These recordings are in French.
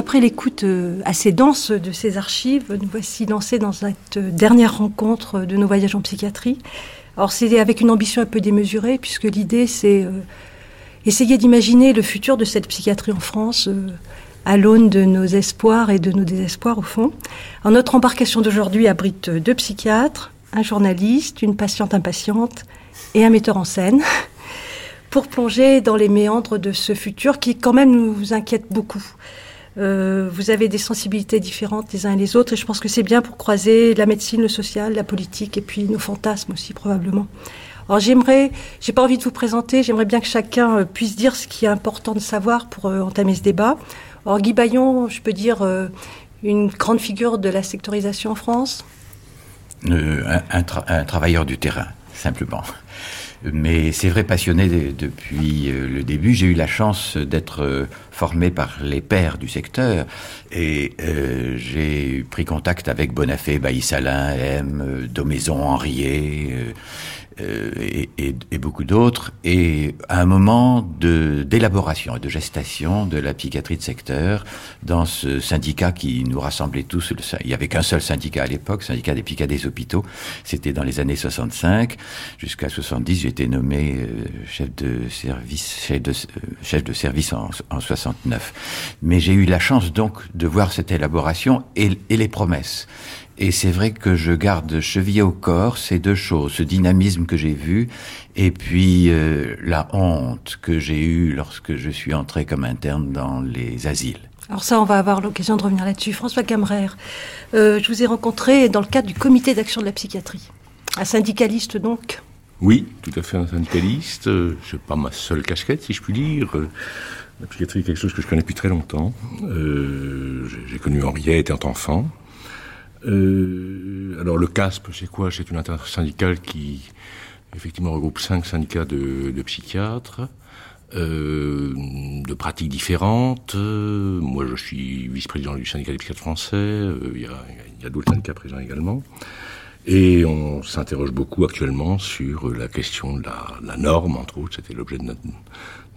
après l'écoute euh, assez dense de ces archives, nous voici lancés dans cette dernière rencontre de nos voyages en psychiatrie. Alors c'est avec une ambition un peu démesurée, puisque l'idée c'est euh, essayer d'imaginer le futur de cette psychiatrie en France euh, à l'aune de nos espoirs et de nos désespoirs au fond. Alors, notre embarcation d'aujourd'hui abrite deux psychiatres, un journaliste, une patiente impatiente et un metteur en scène pour plonger dans les méandres de ce futur qui quand même nous inquiète beaucoup. Euh, vous avez des sensibilités différentes les uns et les autres, et je pense que c'est bien pour croiser la médecine, le social, la politique, et puis nos fantasmes aussi probablement. Alors j'aimerais, j'ai pas envie de vous présenter, j'aimerais bien que chacun euh, puisse dire ce qui est important de savoir pour euh, entamer ce débat. Alors Guy Bayon, je peux dire une grande figure de la sectorisation en France? Un, un travailleur du terrain, simplement. Mais c'est vrai, passionné depuis euh, le début, j'ai eu la chance d'être euh, formé par les pairs du secteur et euh, j'ai pris contact avec Bonafé, Bailly-Salin, M, Domaison, Henriet, euh, et, et, beaucoup d'autres, et à un moment de d'élaboration et de gestation de la psychiatrie de secteur dans ce syndicat qui nous rassemblait tous. Il y avait qu'un seul syndicat à l'époque, syndicat des psychiatres des hôpitaux. C'était dans les années 65 jusqu'à 70. J'ai été nommé euh, chef de service, chef de, euh, chef de service en, en 69. Mais j'ai eu la chance donc de voir cette élaboration et, et les promesses. Et c'est vrai que je garde chevillé au corps ces deux choses, ce dynamisme que j'ai vu, et puis euh, la honte que j'ai eue lorsque je suis entré comme interne dans les asiles. Alors ça, on va avoir l'occasion de revenir là-dessus. François Camrère, euh, je vous ai rencontré dans le cadre du comité d'action de la psychiatrie. Un syndicaliste donc Oui, tout à fait un syndicaliste. Je sais pas ma seule casquette, si je puis dire. La psychiatrie est quelque chose que je connais depuis très longtemps. Euh, j'ai connu Henriette étant enfant. Euh, alors le CASP, c'est quoi? C'est une intersyndicale qui effectivement regroupe cinq syndicats de, psychiatres. Euh, de pratiques différentes. moi, je suis vice-président du syndicat des psychiatres français. Euh, il y a, d'autres syndicats présents également. Et on s'interroge beaucoup actuellement sur la question de la, norme, entre autres. C'était l'objet de notre,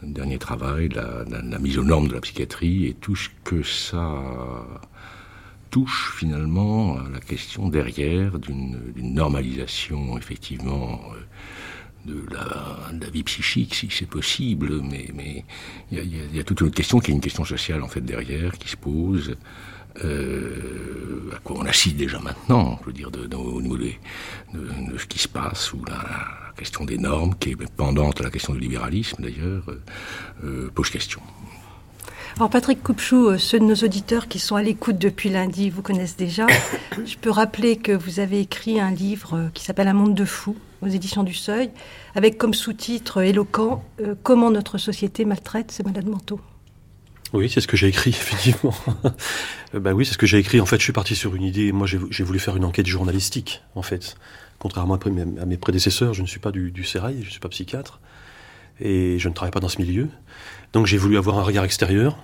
dernier travail, la, mise aux normes de la psychiatrie et tout ce que ça touche finalement à la question derrière d'une normalisation effectivement euh, de la, vie psychique, si c'est possible, mais il y a, toute une autre question qui est une question sociale en fait derrière qui se pose. Euh, à quoi on assiste déjà maintenant, je veux dire, de, de, au niveau de, ce qui se passe, ou la, question des normes, qui est pendante la question du libéralisme d'ailleurs, euh pose question. Alors Patrick Coupchou, euh, ceux de nos auditeurs qui sont à l'écoute depuis lundi vous connaissent déjà. Je peux rappeler que vous avez écrit un livre euh, qui s'appelle Un monde de fous aux éditions du Seuil, avec comme sous-titre éloquent euh, Comment notre société maltraite ses malades mentaux. Oui, c'est ce que j'ai écrit, effectivement. bah oui, c'est ce que j'ai écrit. En fait, je suis parti sur une idée. Moi, j'ai voulu faire une enquête journalistique, en fait. Contrairement à mes prédécesseurs, je ne suis pas du, du Sérail, je ne suis pas psychiatre. Et je ne travaille pas dans ce milieu. Donc j'ai voulu avoir un regard extérieur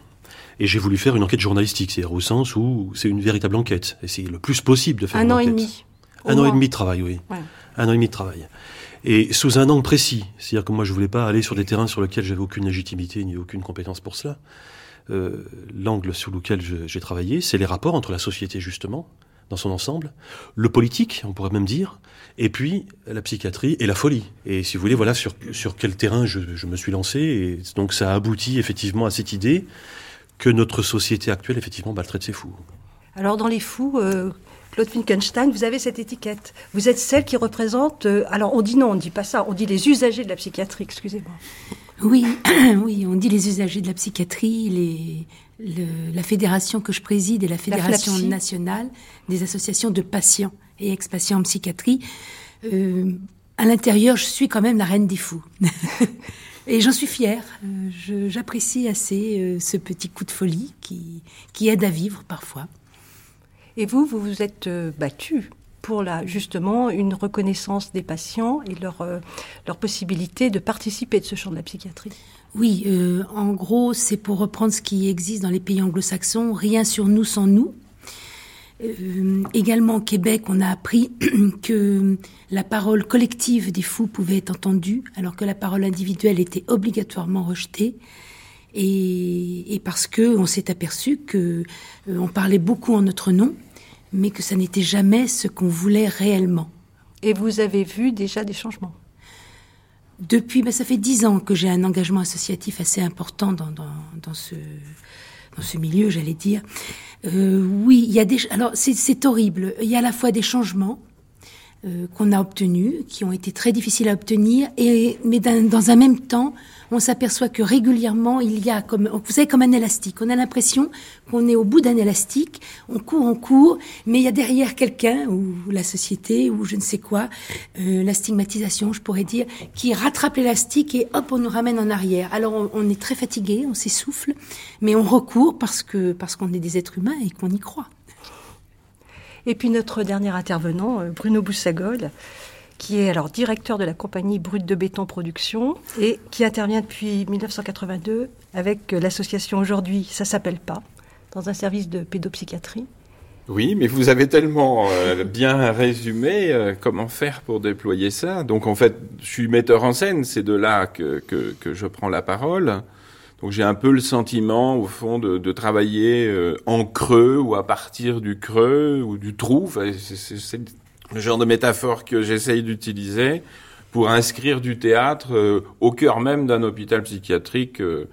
et j'ai voulu faire une enquête journalistique, c'est-à-dire au sens où c'est une véritable enquête. Et c'est le plus possible de faire un une an enquête. et demi. Un an et demi de travail, oui. Ouais. Un an et demi de travail. Et sous un angle précis. C'est-à-dire que moi, je voulais pas aller sur des terrains sur lesquels j'avais aucune légitimité ni aucune compétence pour cela. Euh, L'angle sur lequel j'ai travaillé, c'est les rapports entre la société, justement, dans son ensemble, le politique, on pourrait même dire, et puis la psychiatrie et la folie. Et si vous voulez, voilà sur, sur quel terrain je, je me suis lancé. Et donc ça a abouti effectivement à cette idée que notre société actuelle, effectivement, maltraite ses fous. Alors dans les fous, euh, Claude Finkenstein, vous avez cette étiquette. Vous êtes celle qui représente... Euh, alors on dit non, on ne dit pas ça, on dit les usagers de la psychiatrie, excusez-moi. Oui, oui, on dit les usagers de la psychiatrie, les, le, la fédération que je préside est la Fédération la nationale des associations de patients et ex-patients en psychiatrie. Euh, à l'intérieur, je suis quand même la reine des fous. et j'en suis fière. Euh, J'apprécie assez euh, ce petit coup de folie qui, qui aide à vivre parfois. Et vous, vous vous êtes euh, battu pour la, justement une reconnaissance des patients et leur, leur possibilité de participer de ce champ de la psychiatrie. Oui, euh, en gros, c'est pour reprendre ce qui existe dans les pays anglo-saxons, rien sur nous sans nous. Euh, également au Québec, on a appris que la parole collective des fous pouvait être entendue, alors que la parole individuelle était obligatoirement rejetée. et, parce que on s'est aperçu que euh, parlait beaucoup en notre nom, mais que ça n'était jamais ce qu'on voulait réellement. Et vous avez vu déjà des changements? Depuis, ben, ça fait dix ans que j'ai un engagement associatif assez important dans, ce milieu, j'allais dire. Euh, oui, il y a des. Alors c'est horrible. Il y a à la fois des changements euh, qu'on a obtenus, qui ont été très difficiles à obtenir, et, mais dans un même temps, on s'aperçoit que régulièrement, il y a comme, vous savez, comme un élastique. On a l'impression qu'on est au bout d'un élastique, on court, on court, mais il y a derrière quelqu'un, ou la société, ou je ne sais quoi, euh, la stigmatisation, je pourrais dire, qui rattrape l'élastique et hop, on nous ramène en arrière. Alors on, on est très fatigué, on s'essouffle, mais on recourt parce que parce qu'on est des êtres humains et qu'on y croit. Et puis notre dernier intervenant, euh, Bruno Boussagol, qui est alors directeur de la compagnie Brut de Béton Production et qui intervient depuis 1982 avec euh, l'association aujourd'hui, ça s'appelle pas, dans un service de pédopsychiatrie. Oui, mais vous avez tellement euh, bien résumé comment faire pour déployer ça. Donc en fait, je suis metteur en scène, c'est de là que, que, que je prends la parole. Donc j'ai un peu le sentiment, au fond, de, de travailler euh, en creux ou à partir du creux ou du trou. c'est le genre de métaphore que j'essaye d'utiliser pour inscrire du théâtre euh, au cœur même d'un hôpital psychiatrique euh,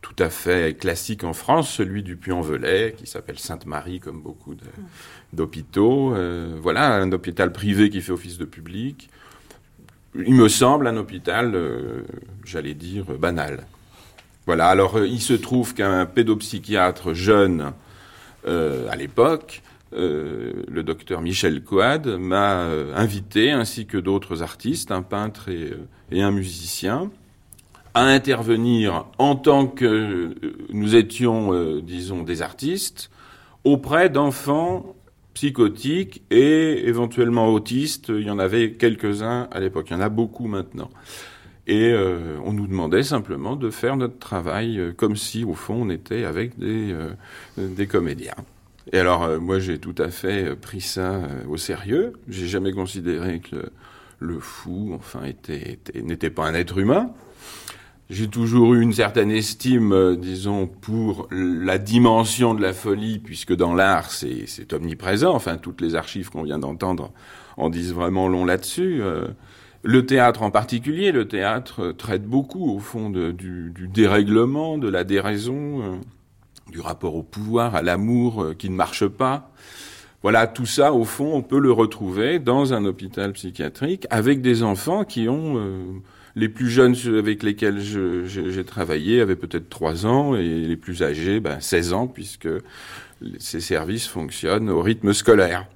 tout à fait classique en France, celui du Puy-en-Velay, qui s'appelle Sainte-Marie, comme beaucoup d'hôpitaux. voilà, un hôpital privé qui fait office de public. Il me semble un hôpital, j'allais dire, banal. Voilà, alors euh, il se trouve qu'un pédopsychiatre jeune euh, à l'époque, euh, le docteur Michel Coad, m'a invité, ainsi que d'autres artistes, un peintre et, un musicien, à intervenir en tant que nous étions, disons, des artistes, auprès d'enfants psychotiques et éventuellement autistes. Il y en avait quelques-uns à l'époque, il y en a beaucoup maintenant. Et euh, on nous demandait simplement de faire notre travail euh, comme si, au fond, on était avec des, euh, des comédiens. Et alors, moi, j'ai tout à fait pris ça au sérieux. J'ai jamais considéré que le, fou, enfin, était, n'était pas un être humain. J'ai toujours eu une certaine estime, disons, pour la dimension de la folie, puisque dans l'art, c'est omniprésent. Enfin, toutes les archives qu'on vient d'entendre en disent vraiment long là-dessus. Le théâtre en particulier, le théâtre traite beaucoup au fond du, dérèglement, de la déraison, euh, du rapport au pouvoir, à l'amour euh, qui ne marche pas. Voilà, tout ça, au fond, on peut le retrouver dans un hôpital psychiatrique avec des enfants qui ont... Euh, les plus jeunes avec lesquels j'ai travaillé avaient peut-être 3 ans et les plus âgés, ben, 16 ans, puisque ces services fonctionnent au rythme scolaire.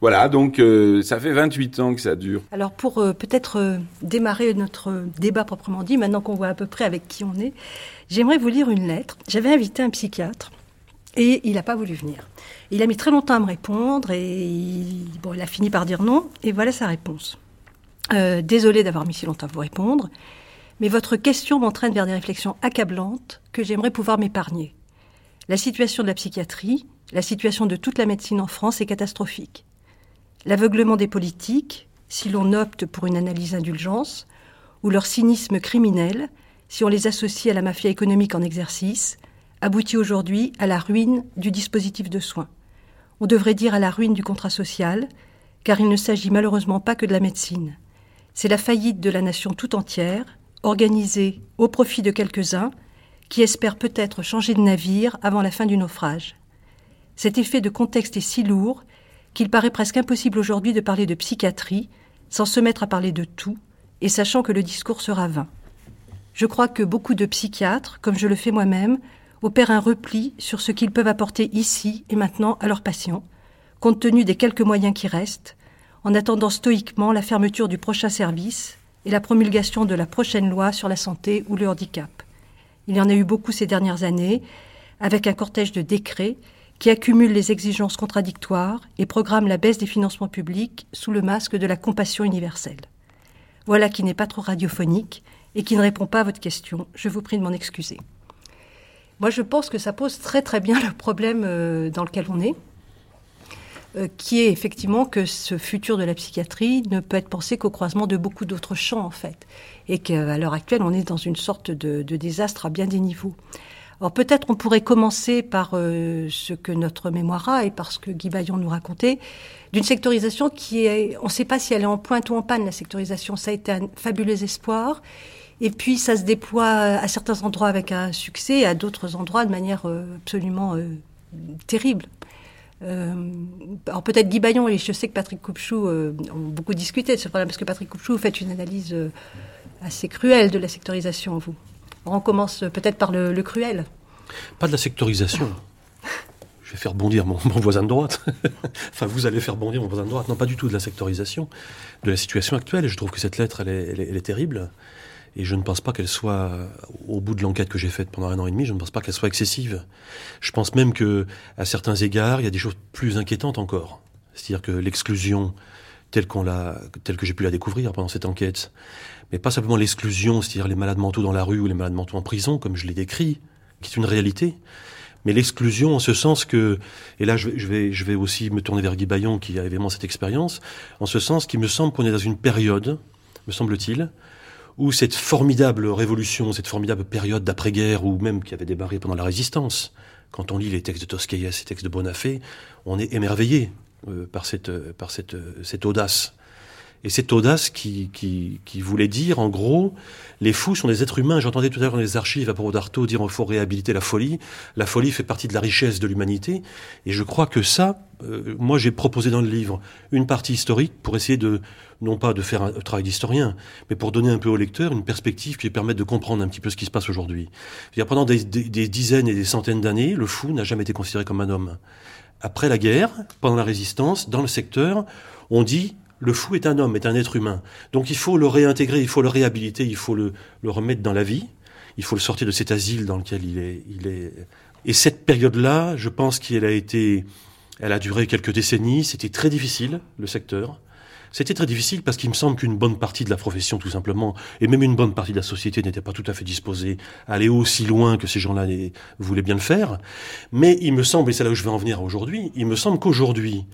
Voilà, donc euh, ça fait 28 ans que ça dure. Alors pour euh, peut-être euh, démarrer notre débat proprement dit, maintenant qu'on voit à peu près avec qui on est, j'aimerais vous lire une lettre. J'avais invité un psychiatre et il n'a pas voulu venir. Il a mis très longtemps à me répondre et il, bon, il a fini par dire non et voilà sa réponse. désolé d'avoir mis si longtemps à vous répondre, mais votre question m'entraîne vers des réflexions accablantes que j'aimerais pouvoir m'épargner. La situation de la psychiatrie, la situation de toute la médecine en France est catastrophique. L'aveuglement des politiques, si l'on opte pour une analyse indulgence, ou leur cynisme criminel, si on les associe à la mafia économique en exercice, aboutit aujourd'hui à la ruine du dispositif de soins. On devrait dire à la ruine du contrat social, car il ne s'agit malheureusement pas que de la médecine. C'est la faillite de la nation tout entière, organisée au profit de quelques-uns, qui espèrent peut-être changer de navire avant la fin du naufrage. Cet effet de contexte est si lourd qu'il paraît presque impossible aujourd'hui de parler de psychiatrie sans se mettre à parler de tout et sachant que le discours sera vain. Je crois que beaucoup de psychiatres, comme je le fais moi-même, opèrent un repli sur ce qu'ils peuvent apporter ici et maintenant à leurs patients, compte tenu des quelques moyens qui restent, en attendant stoïquement la fermeture du prochain service et la promulgation de la prochaine loi sur la santé ou le handicap. Il y en a eu beaucoup ces dernières années, avec un cortège de décrets qui accumule les exigences contradictoires et programme la baisse des financements publics sous le masque de la compassion universelle. Voilà qui n'est pas trop radiophonique et qui ne répond pas à votre question. Je vous prie de m'en excuser. Moi, je pense que ça pose très très bien le problème euh, dans lequel on est. euh, qui est effectivement que ce futur de la psychiatrie ne peut être pensé qu'au croisement de beaucoup d'autres champs, en fait. Et qu'à l'heure actuelle, on est dans une sorte de, désastre à bien des niveaux. Alors peut-être on pourrait commencer par euh, ce que notre mémoire a et par ce que Guy Bayon nous racontait, d'une sectorisation qui est, on ne sait pas si elle est en pointe ou en panne, la sectorisation. Ça a été un fabuleux espoir. Et puis ça se déploie à certains endroits avec un succès, et à d'autres endroits de manière euh, absolument terrible. Euh, alors peut-être Guy Bayon et je sais que Patrick Coupchou ont beaucoup discuté de ce problème parce que Patrick Coupchou, vous faites une analyse assez cruelle de la sectorisation, vous. On commence peut-être par le, cruel. Pas de la sectorisation. je vais faire bondir mon, voisin de droite. enfin, vous allez faire bondir mon voisin de droite. Non, pas du tout de la sectorisation de la situation actuelle. Je trouve que cette lettre, elle est terrible. Et je ne pense pas qu'elle soit, au bout de l'enquête que j'ai faite pendant un an et demi, je ne pense pas qu'elle soit excessive. Je pense même que, à certains égards, il y a des choses plus inquiétantes encore. C'est-à-dire que l'exclusion, telle qu'on l'a, telle que j'ai pu la découvrir pendant cette enquête, mais pas simplement l'exclusion, c'est-à-dire les malades mentaux dans la rue ou les malades mentaux en prison, comme je l'ai décrit, qui est une réalité, mais l'exclusion en ce sens que, et là je vais, aussi me tourner vers Guy Bayon qui a évidemment cette expérience, en ce sens qu'il me semble qu'on est dans une période, me semble-t-il, où cette formidable révolution, cette formidable période d'après-guerre, ou même qui avait démarré pendant la résistance, quand on lit les textes de Tosquelles, les textes de Bonafé, on est émerveillé euh, par, cette, cette audace. Et cette audace qui, qui, qui, voulait dire, en gros, les fous sont des êtres humains. J'entendais tout à l'heure dans les archives à propos d'Artaud dire qu'il faut réhabiliter la folie. La folie fait partie de la richesse de l'humanité. Et je crois que ça, euh, moi j'ai proposé dans le livre une partie historique pour essayer de, non pas de faire un travail d'historien, mais pour donner un peu au lecteur une perspective qui lui permette de comprendre un petit peu ce qui se passe aujourd'hui. Pendant des, des dizaines et des centaines d'années, le fou n'a jamais été considéré comme un homme. Après la guerre, pendant la résistance, dans le secteur, on dit le fou est un homme, est un être humain. Donc il faut le réintégrer, il faut le réhabiliter, il faut le, remettre dans la vie. Il faut le sortir de cet asile dans lequel il est. Il est... Et cette période-là, je pense qu'elle a été, elle a duré quelques décennies. C'était très difficile, le secteur. C'était très difficile parce qu'il me semble qu'une bonne partie de la profession, tout simplement, et même une bonne partie de la société n'était pas tout à fait disposée à aller aussi loin que ces gens-là voulaient bien le faire. Mais il me semble, et c'est là où je vais en venir aujourd'hui, il me semble qu'aujourd'hui,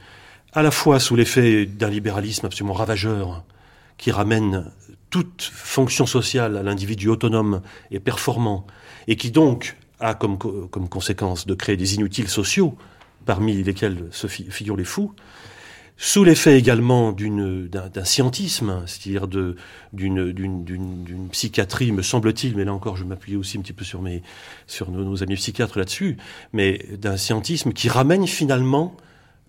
à la fois sous l'effet d'un libéralisme absolument ravageur qui ramène toute fonction sociale à l'individu autonome et performant, et qui donc a comme, conséquence de créer des inutiles sociaux, parmi lesquels se figurent les fous, sous l'effet également d'un scientisme, c'est-à-dire d'une psychiatrie, me semble-t-il, mais là encore je m'appuie aussi un petit peu sur, mes, sur nos amis psychiatres là-dessus, mais d'un scientisme qui ramène finalement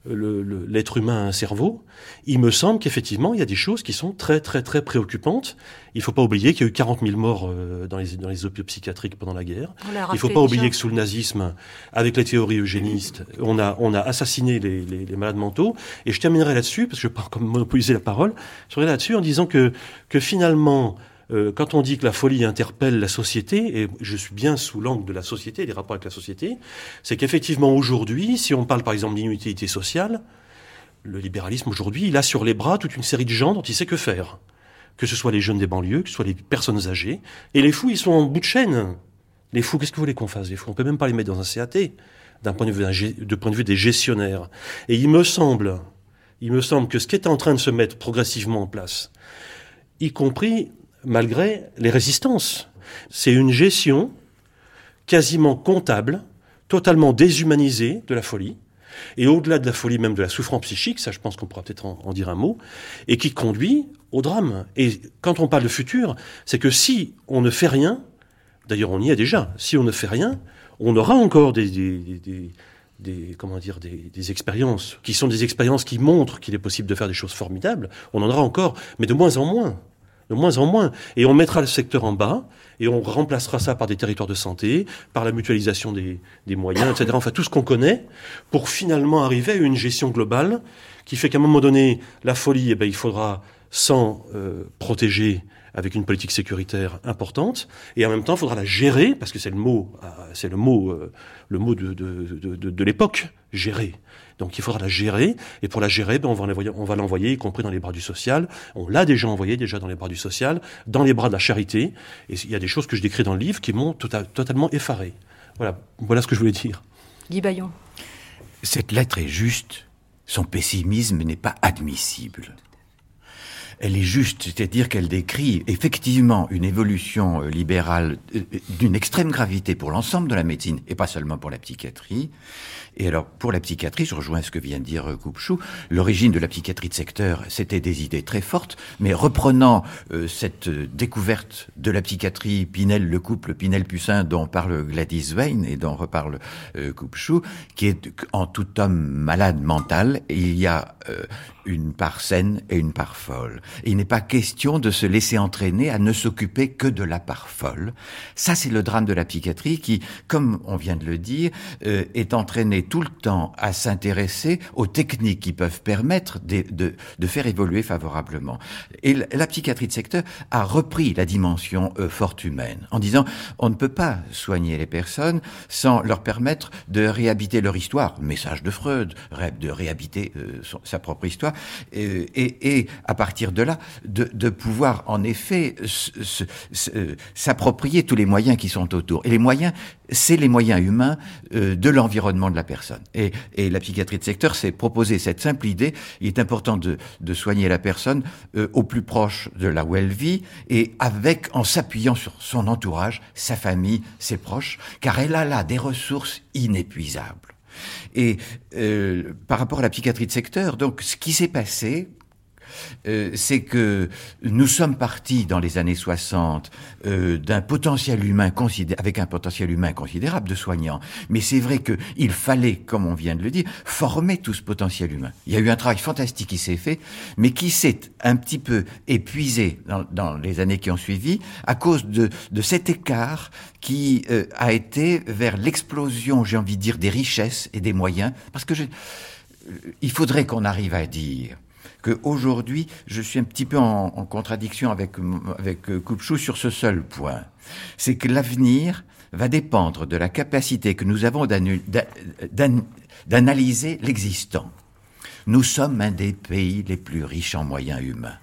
l'être humain a un cerveau, il me semble qu'effectivement, il y a des choses qui sont très, très, très préoccupantes. Il ne faut pas oublier qu'il y a eu 40 000 morts euh, dans les, dans les hôpitaux psychiatriques pendant la guerre. Il ne faut pas oublier que sous le nazisme, avec les théories eugénistes, on a, on a assassiné les, les, les malades mentaux. Et je terminerai là-dessus, parce que je ne vais pas comme monopoliser la parole, je terminerai là-dessus en disant que, que finalement, euh, quand on dit que la folie interpelle la société, et je suis bien sous l'angle de la société, des rapports avec la société, c'est qu'effectivement aujourd'hui, si on parle par exemple d'inutilité sociale, le libéralisme aujourd'hui, il a sur les bras toute une série de gens dont il sait que faire. Que ce soit les jeunes des banlieues, que ce soit les personnes âgées. Et les fous, ils sont en bout de chaîne. Les fous, qu'est-ce que vous voulez qu'on fasse Les fous, on peut même pas les mettre dans un CAT, d'un point de vue, de point de vue des gestionnaires. Et il me semble, il me semble que ce qui est en train de se mettre progressivement en place, y compris malgré les résistances. C'est une gestion quasiment comptable, totalement déshumanisée de la folie, et au-delà de la folie, même de la souffrance psychique, ça je pense qu'on pourra peut-être en, dire un mot, et qui conduit au drame. Et quand on parle de futur, c'est que si on ne fait rien, d'ailleurs on y est déjà, si on ne fait rien, on aura encore des, comment dire, des, expériences qui sont des expériences qui montrent qu'il est possible de faire des choses formidables, on en aura encore, mais de moins en moins de moins en moins. Et on mettra le secteur en bas, et on remplacera ça par des territoires de santé, par la mutualisation des, des moyens, etc. Enfin, tout ce qu'on connaît, pour finalement arriver à une gestion globale qui fait qu'à un moment donné, la folie, eh ben, il faudra s'en euh, protéger avec une politique sécuritaire importante, et en même temps, il faudra la gérer, parce que c'est le mot, euh, c'est le mot, euh, le mot de, de, de, de l'époque, gérer. Donc il faudra la gérer, et pour la gérer, ben, on va l'envoyer, on va l'envoyer, y compris dans les bras du social. On l'a déjà envoyé déjà dans les bras du social, dans les bras de la charité. Et il y a des choses que je décris dans le livre qui m'ont tota-, totalement effaré. Voilà, voilà ce que je voulais dire. Guy Bayon. Cette lettre est juste son pessimisme n'est pas admissible elle est juste, c'est-à-dire qu'elle décrit effectivement une évolution euh, libérale euh, d'une extrême gravité pour l'ensemble de la médecine et pas seulement pour la psychiatrie, et alors, pour la psychiatrie, je rejoins ce que vient de dire euh, Coupchou, l'origine de la psychiatrie de secteur, c'était des idées très fortes, mais reprenant euh, cette euh, découverte de la psychiatrie Pinel, le couple Pinel-Pussin dont parle Gladys Wayne et dont reparle euh, Coupchou, qui est en tout homme malade mental, il y a une part saine et une part folle. Il n'est pas question de se laisser entraîner à ne s'occuper que de la part folle. Ça, c'est le drame de la psychiatrie qui, comme on vient de le dire, est entraîné tout le temps à s'intéresser aux techniques qui peuvent permettre de, faire évoluer favorablement. Et la psychiatrie de secteur a repris la dimension euh, forte humaine en disant on ne peut pas soigner les personnes sans leur permettre de réhabiter leur histoire, message de Freud, de réhabiter euh, sa propre histoire, et, à partir de là, de, pouvoir en effet s'approprier tous les moyens qui sont autour. Et les moyens, c'est les moyens humains euh, de l'environnement de la personne. Et, et, la psychiatrie de secteur s'est proposé cette simple idée. Il est important de, de soigner la personne euh, au plus proche de là où elle vit et avec, en s'appuyant sur son entourage, sa famille, ses proches, car elle a là des ressources inépuisables. Et euh, par rapport à la psychiatrie de secteur, donc ce qui s'est passé, euh, c'est que nous sommes partis dans les années 60 euh, d'un potentiel humain avec un potentiel humain considérable de soignants. Mais c'est vrai qu'il fallait, comme on vient de le dire, former tout ce potentiel humain. Il y a eu un travail fantastique qui s'est fait, mais qui s'est un petit peu épuisé dans, dans, les années qui ont suivi à cause de, de cet écart qui euh, a été vers l'explosion, j'ai envie de dire, des richesses et des moyens. Parce que je, il faudrait qu'on arrive à dire qu'aujourd'hui, je suis un petit peu en, contradiction avec, avec euh, sur ce seul point. C'est que l'avenir va dépendre de la capacité que nous avons d'analyser l'existant. Nous sommes un des pays les plus riches en moyens humains.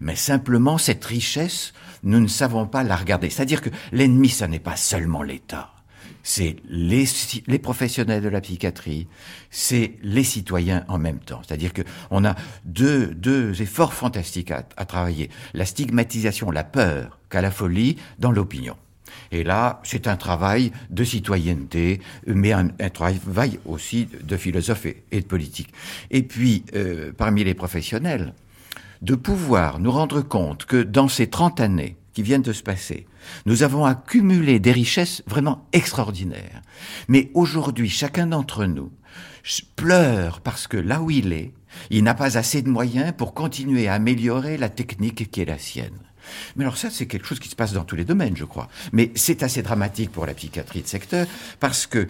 Mais simplement, cette richesse, nous ne savons pas la regarder. C'est-à-dire que l'ennemi, ce n'est pas seulement l'État c'est les, les, professionnels de la psychiatrie, c'est les citoyens en même temps. C'est-à-dire que on a deux, deux efforts fantastiques à, à travailler. La stigmatisation, la peur qu'à la folie dans l'opinion. Et là, c'est un travail de citoyenneté, mais un, un, travail aussi de philosophe et, et de politique. Et puis, euh, parmi les professionnels, de pouvoir nous rendre compte que dans ces 30 années qui viennent de se passer, nous avons accumulé des richesses vraiment extraordinaires. Mais aujourd'hui, chacun d'entre nous pleure parce que là où il est, il n'a pas assez de moyens pour continuer à améliorer la technique qui est la sienne. Mais alors ça, c'est quelque chose qui se passe dans tous les domaines, je crois. Mais c'est assez dramatique pour la psychiatrie de secteur parce que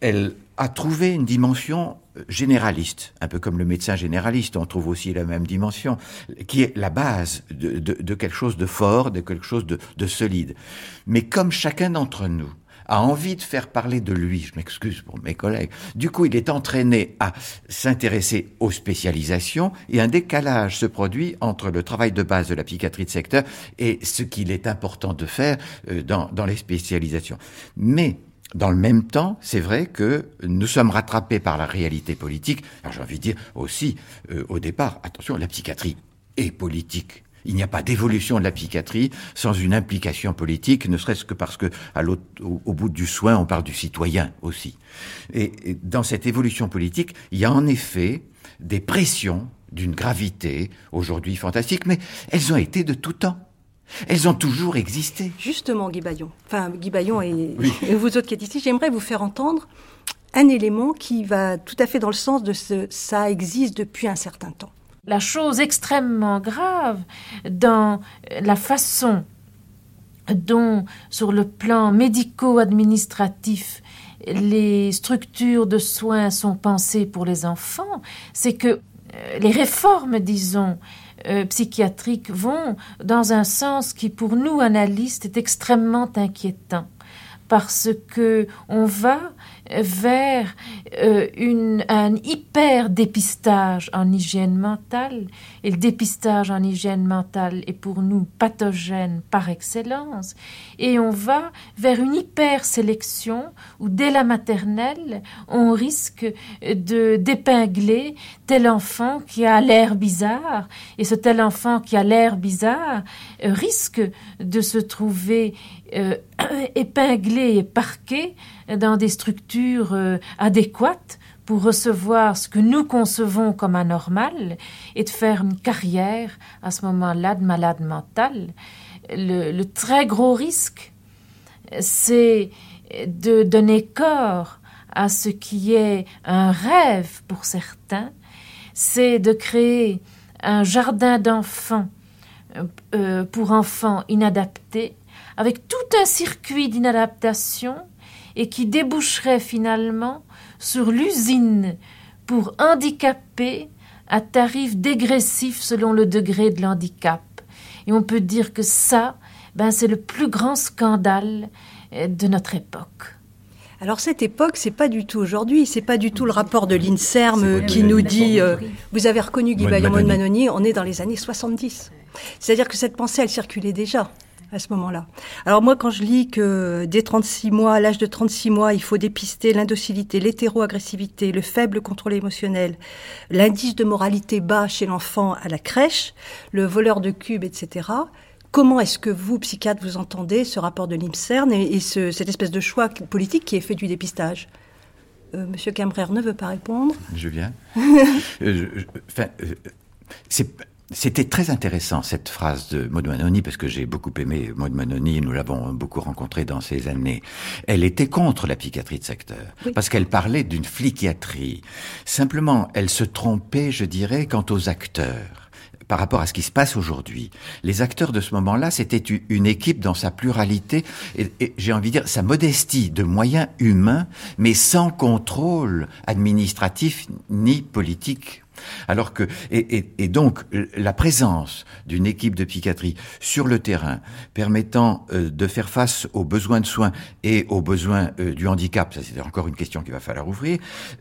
elle a trouvé une dimension euh, généraliste, un peu comme le médecin généraliste, on trouve aussi la même dimension, qui est la base de, quelque chose de fort, de quelque chose de, de solide. Mais comme chacun d'entre nous a envie de faire parler de lui, je m'excuse pour mes collègues, du coup il est entraîné à s'intéresser aux spécialisations et un décalage se produit entre le travail de base de la psychiatrie de secteur et ce qu'il est important de faire euh, dans, dans les spécialisations. Mais dans le même temps, c'est vrai que nous sommes rattrapés par la réalité politique. Alors j'ai envie de dire aussi, euh, au départ, attention, la psychiatrie est politique. Il n'y a pas d'évolution de la psychiatrie sans une implication politique, ne serait-ce que parce que à au, bout du soin, on parle du citoyen aussi. Et dans cette évolution politique, il y a en effet des pressions d'une gravité aujourd'hui fantastique, mais elles ont été de tout temps. Elles ont toujours existé. Justement, Guy Bayon, enfin Guy Bayon et, oui. et vous autres qui êtes ici, j'aimerais vous faire entendre un élément qui va tout à fait dans le sens de ce ça existe depuis un certain temps. La chose extrêmement grave dans la façon dont, sur le plan médico-administratif, les structures de soins sont pensées pour les enfants, c'est que les réformes, disons, euh, psychiatriques vont dans un sens qui, pour nous, analystes, est extrêmement inquiétant. Parce que on va vers euh, une, un hyper dépistage en hygiène mentale. Et le dépistage en hygiène mentale est pour nous pathogène par excellence. Et on va vers une hyper sélection où dès la maternelle, on risque de d'épingler tel enfant qui a l'air bizarre. Et ce tel enfant qui a l'air bizarre risque de se trouver euh, épinglé et parqué dans des structures euh, adéquates pour recevoir ce que nous concevons comme anormal et de faire une carrière à ce moment-là de malade mental. Le, très gros risque, c'est de donner corps à ce qui est un rêve pour certains, c'est de créer un jardin d'enfants euh, pour enfants inadaptés, avec tout un circuit d'inadaptation et qui déboucherait finalement sur l'usine pour handicaper à tarif dégressif selon le degré de l'handicap. Et on peut dire que ça, ben, c'est le plus grand scandale euh, de notre époque. Alors cette époque, c'est pas du tout aujourd'hui, c'est pas du tout le rapport de l'Inserm qui nous dit euh, vous avez reconnu Guy de Manoni, on est dans les années 70. C'est-à-dire que cette pensée, elle circulait déjà à ce moment-là. Alors moi, quand je lis que dès 36 mois, à l'âge de 36 mois, il faut dépister l'indocilité, l'hétéro-agressivité, le faible contrôle émotionnel, l'indice de moralité bas chez l'enfant à la crèche, le voleur de cubes, etc. Comment est-ce que vous, psychiatre, vous entendez ce rapport de l'IMSERN et, cette espèce de choix politique qui est fait du dépistage? Euh, Monsieur Cambrère ne veut pas répondre. Je viens. Euh, enfin, euh, c'est c'était très intéressant cette phrase de Maud Manoni parce que j'ai beaucoup aimé Maud Manoni, nous l'avons beaucoup rencontrée dans ces années. Elle était contre la psychiatrie de secteur parce qu'elle parlait d'une flichiatrie. Simplement, elle se trompait, je dirais, quant aux acteurs par rapport à ce qui se passe aujourd'hui. Les acteurs de ce moment-là, c'était une équipe dans sa pluralité et, et j'ai envie de dire sa modestie de moyens humains, mais sans contrôle administratif ni politique alors que et, donc la présence d'une équipe de psychiatrie sur le terrain permettant euh, de faire face aux besoins de soins et aux besoins euh, du handicap, ça c'est encore une question qu'il va falloir ouvrir,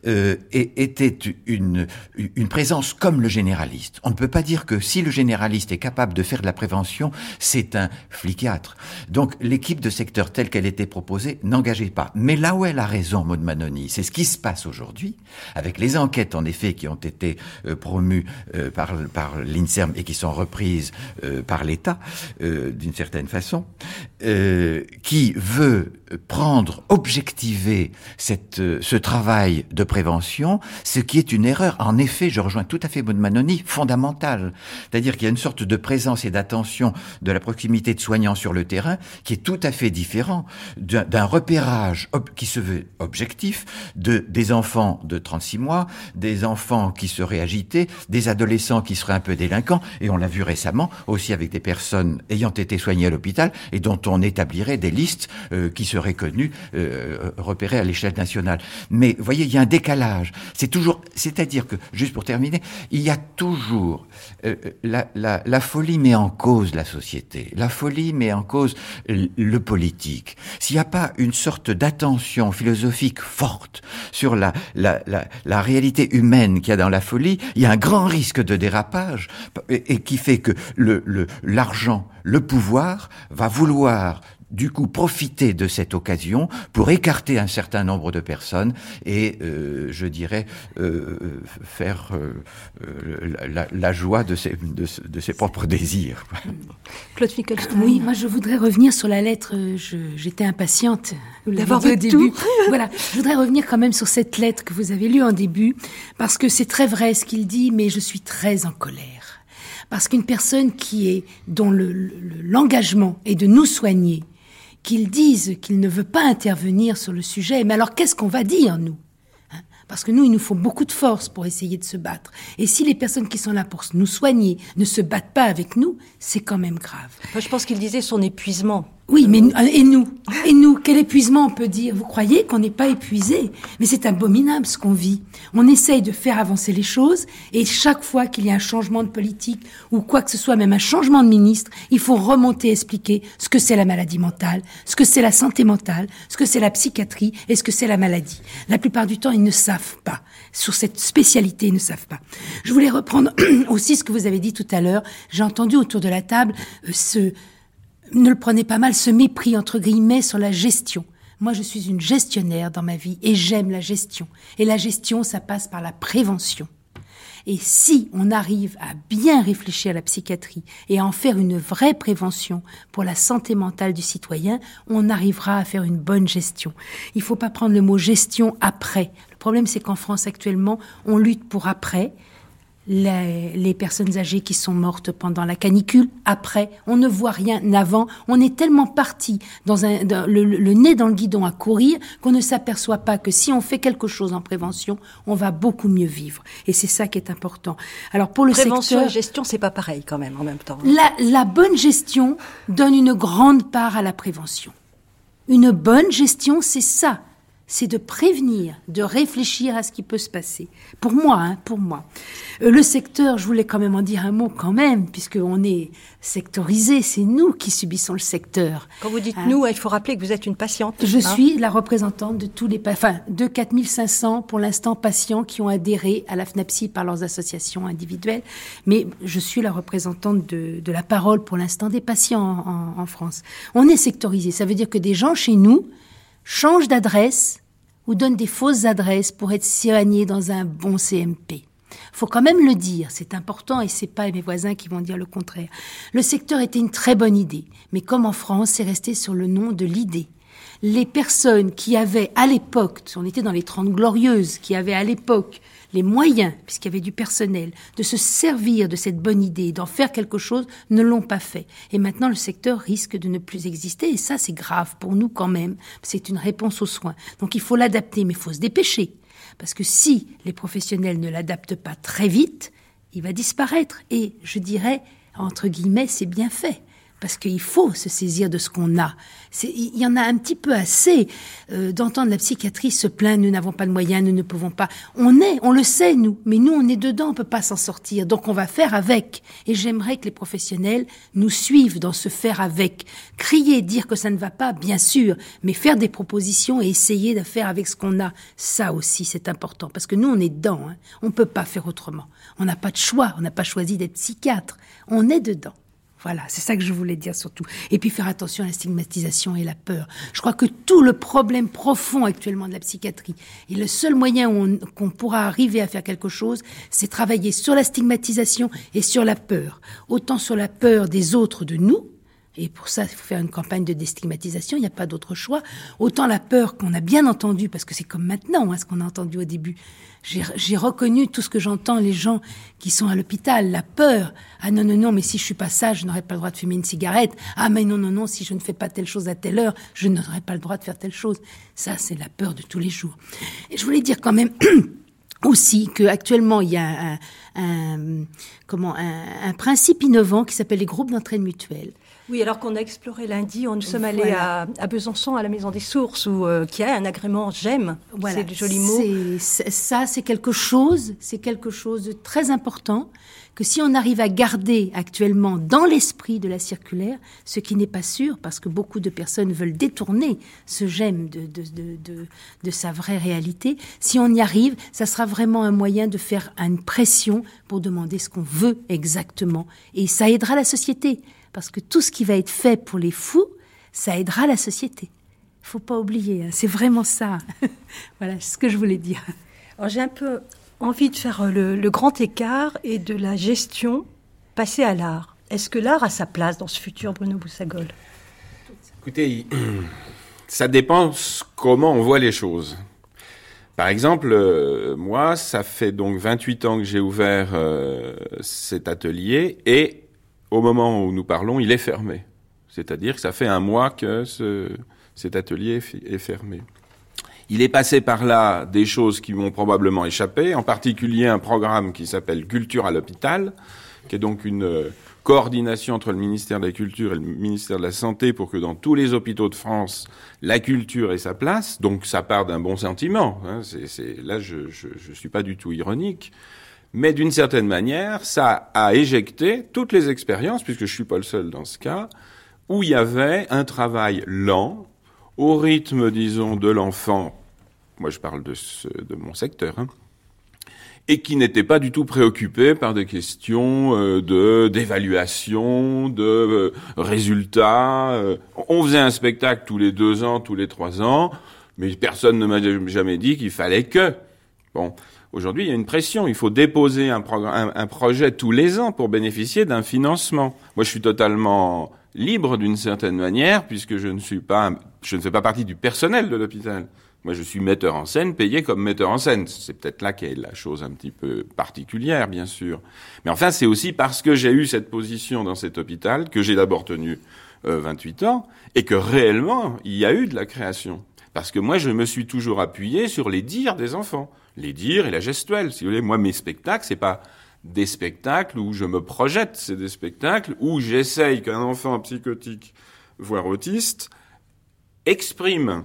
euh, était une une présence comme le généraliste. On ne peut pas dire que si le généraliste est capable de faire de la prévention, c'est un flichiatre. Donc l'équipe de secteur telle qu'elle était proposée n'engageait pas. Mais là où elle a raison, Maud Manoni, c'est ce qui se passe aujourd'hui avec les enquêtes en effet qui ont été euh, promues euh, par, l'INSERM et qui sont reprises euh, par l'État d'une certaine façon, qui veut prendre, objectiver cette, ce travail de prévention, ce qui est une erreur. En effet, je rejoins tout à fait Manoni, fondamentale. C'est-à-dire qu'il y a une sorte de présence et d'attention de la proximité de soignants sur le terrain qui est tout à fait différent d'un repérage qui se veut objectif de, des enfants de 36 mois, des enfants qui seraient agités, des adolescents qui seraient un peu délinquants, et on l'a vu récemment aussi avec des personnes ayant été soignées à l'hôpital et dont on établirait des listes euh, qui seraient connues, euh, repérées à l'échelle nationale. Mais vous voyez, il y a un décalage. C'est toujours, c'est-à-dire que, juste pour terminer, il y a toujours euh, la, folie met en cause la société, la folie met en cause le politique. S'il n'y a pas une sorte d'attention philosophique forte sur la réalité humaine qu'il y a dans la folie, il y a un grand risque de dérapage et, qui fait que l'argent, le pouvoir va vouloir du coup profiter de cette occasion pour écarter un certain nombre de personnes et, euh, je dirais, euh, faire euh, la, joie de ses, de, ses propres désirs. Claude Oui, moi je voudrais revenir sur la lettre. J'étais impatiente d'avoir au début. voilà, je voudrais revenir quand même sur cette lettre que vous avez lue en début parce que c'est très vrai ce qu'il dit, mais je suis très en colère parce qu'une personne qui est dont l'engagement est de nous soigner qu'il dise qu'il ne veut pas intervenir sur le sujet, mais alors qu'est-ce qu'on va dire, nous hein? Parce que nous, il nous faut beaucoup de force pour essayer de se battre. Et si les personnes qui sont là pour nous soigner ne se battent pas avec nous, c'est quand même grave. je pense qu'il disait son épuisement Oui, mais et nous Et nous Quel épuisement on peut dire Vous croyez qu'on n'est pas épuisé? Mais c'est abominable ce qu'on vit. On essaye de faire avancer les choses et chaque fois qu'il y a un changement de politique ou quoi que ce soit, même un changement de ministre, il faut remonter expliquer ce que c'est la maladie mentale, ce que c'est la santé mentale, ce que c'est la psychiatrie et ce que c'est la maladie. La plupart du temps, ils ne savent pas. Sur cette spécialité, ils ne savent pas. Je voulais reprendre aussi ce que vous avez dit tout à l'heure. J'ai entendu autour de la table euh, ce ne le prenez pas mal, ce mépris entre guillemets sur la gestion. Moi, je suis une gestionnaire dans ma vie et j'aime la gestion. Et la gestion, ça passe par la prévention. Et si on arrive à bien réfléchir à la psychiatrie et à en faire une vraie prévention pour la santé mentale du citoyen, on arrivera à faire une bonne gestion. Il ne faut pas prendre le mot gestion après. Le problème, c'est qu'en France actuellement, on lutte pour après les, personnes âgées qui sont mortes pendant la canicule. Après, on ne voit rien avant. On est tellement parti dans, un, le, nez dans le guidon à courir qu'on ne s'aperçoit pas que si on fait quelque chose en prévention, on va beaucoup mieux vivre. Et c'est ça qui est important. Alors pour le prévention secteur, et gestion, c'est pas pareil quand même en même temps. La, la bonne gestion donne une grande part à la prévention. Une bonne gestion, c'est ça c'est de prévenir, de réfléchir à ce qui peut se passer. Pour moi, hein, pour moi. Euh, le secteur, je voulais quand même en dire un mot quand même, puisqu'on est sectorisé, c'est nous qui subissons le secteur. Quand vous dites hein. nous, il faut rappeler que vous êtes une patiente. Je hein. suis la représentante de tous les, enfin, de 4500 pour l'instant patients qui ont adhéré à la FNAPSI par leurs associations individuelles, mais je suis la représentante de, la parole pour l'instant des patients en, en France. On est sectorisé, ça veut dire que des gens chez nous changent d'adresse ou donnent des fausses adresses pour être soignés dans un bon CMP. Faut quand même le dire, c'est important et c'est pas mes voisins qui vont dire le contraire. Le secteur était une très bonne idée, mais comme en France, c'est resté sur le nom de l'idée. Les personnes qui avaient à l'époque, on était dans les Trente Glorieuses, qui avaient à l'époque les moyens, puisqu'il y avait du personnel, de se servir de cette bonne idée, d'en faire quelque chose, ne l'ont pas fait. Et maintenant, le secteur risque de ne plus exister. Et ça, c'est grave pour nous quand même. C'est une réponse aux soins. Donc il faut l'adapter, mais il faut se dépêcher. Parce que si les professionnels ne l'adaptent pas très vite, il va disparaître. Et je dirais, entre guillemets, c'est bien fait parce qu'il faut se saisir de ce qu'on a. Il y en a un petit peu assez euh, d'entendre la psychiatrie se plaindre, nous n'avons pas de moyens, nous ne pouvons pas. On est, on le sait, nous, mais nous, on est dedans, on peut pas s'en sortir. Donc on va faire avec. Et j'aimerais que les professionnels nous suivent dans ce faire avec. Crier, dire que ça ne va pas, bien sûr, mais faire des propositions et essayer de faire avec ce qu'on a, ça aussi, c'est important. Parce que nous, on est dedans, hein. on peut pas faire autrement. On n'a pas de choix, on n'a pas choisi d'être psychiatre. On est dedans. Voilà, c'est ça que je voulais dire surtout. Et puis faire attention à la stigmatisation et la peur. Je crois que tout le problème profond actuellement de la psychiatrie, et le seul moyen qu'on pourra arriver à faire quelque chose, c'est travailler sur la stigmatisation et sur la peur. Autant sur la peur des autres de nous, et pour ça, il faut faire une campagne de déstigmatisation, il n'y a pas d'autre choix. Autant la peur qu'on a bien entendu, parce que c'est comme maintenant, hein, ce qu'on a entendu au début. J'ai reconnu tout ce que j'entends, les gens qui sont à l'hôpital, la peur. Ah non, non, non, mais si je suis pas sage, je n'aurai pas le droit de fumer une cigarette. Ah mais non, non, non, si je ne fais pas telle chose à telle heure, je n'aurai pas le droit de faire telle chose. Ça, c'est la peur de tous les jours. Et je voulais dire quand même aussi qu'actuellement, il y a un, un principe innovant qui s'appelle les groupes d'entraide mutuelle. Oui, alors qu'on a exploré lundi, on nous sommes allés à, Besançon, à la Maison des Sources, où, euh, qui a un agrément GEM. Voilà. C'est du joli mot. ça, c'est quelque chose, c'est quelque chose de très important que si on arrive à garder actuellement dans l'esprit de la circulaire, ce qui n'est pas sûr, parce que beaucoup de personnes veulent détourner ce GEM de, de, de, de, sa vraie réalité, si on y arrive, ça sera vraiment un moyen de faire une pression pour demander ce qu'on veut exactement. Et ça aidera la société. Parce que tout ce qui va être fait pour les fous, ça aidera la société. Faut pas oublier, hein, c'est vraiment ça. voilà ce que je voulais dire. Alors j'ai un peu envie de faire le, grand écart et de la gestion passer à l'art. Est-ce que l'art a sa place dans ce futur, Bruno Boussagol? Écoutez, ça dépend comment on voit les choses. Par exemple, euh, moi, ça fait donc 28 ans que j'ai ouvert euh, cet atelier et au moment où nous parlons, il est fermé. C'est-à-dire que ça fait un mois que ce, cet atelier est fermé. Il est passé par là des choses qui m'ont probablement échappé, en particulier un programme qui s'appelle Culture à l'hôpital, qui est donc une euh, coordination entre le ministère de la Culture et le ministère de la Santé pour que dans tous les hôpitaux de France, la culture ait sa place. Donc ça part d'un bon sentiment. Hein. c'est, là, je ne suis pas du tout ironique. Mais d'une certaine manière, ça a éjecté toutes les expériences, puisque je suis pas le seul dans ce cas, où il y avait un travail lent, au rythme, disons, de l'enfant. Moi, je parle de, de mon secteur. Hein, et qui n'était pas du tout préoccupé par des questions euh, de d'évaluation, de euh, résultats. Euh. on faisait un spectacle tous les deux ans, tous les trois ans, mais personne ne m'a jamais dit qu'il fallait que. Bon, aujourd'hui, il y a une pression. Il faut déposer un, un projet tous les ans pour bénéficier d'un financement. Moi, je suis totalement libre d'une certaine manière, puisque je ne suis pas, je ne fais pas partie du personnel de l'hôpital. Moi, je suis metteur en scène, payé comme metteur en scène. C'est peut-être là qu'est la chose un petit peu particulière, bien sûr. Mais enfin, c'est aussi parce que j'ai eu cette position dans cet hôpital que j'ai d'abord tenu 28 euh, ans et que réellement, il y a eu de la création. Parce que moi, je me suis toujours appuyé sur les dires des enfants. Les dires et la gestuelle. Si vous voulez, moi, mes spectacles, c'est pas des spectacles où je me projette, c'est des spectacles où j'essaye qu'un enfant psychotique, voire autiste, exprime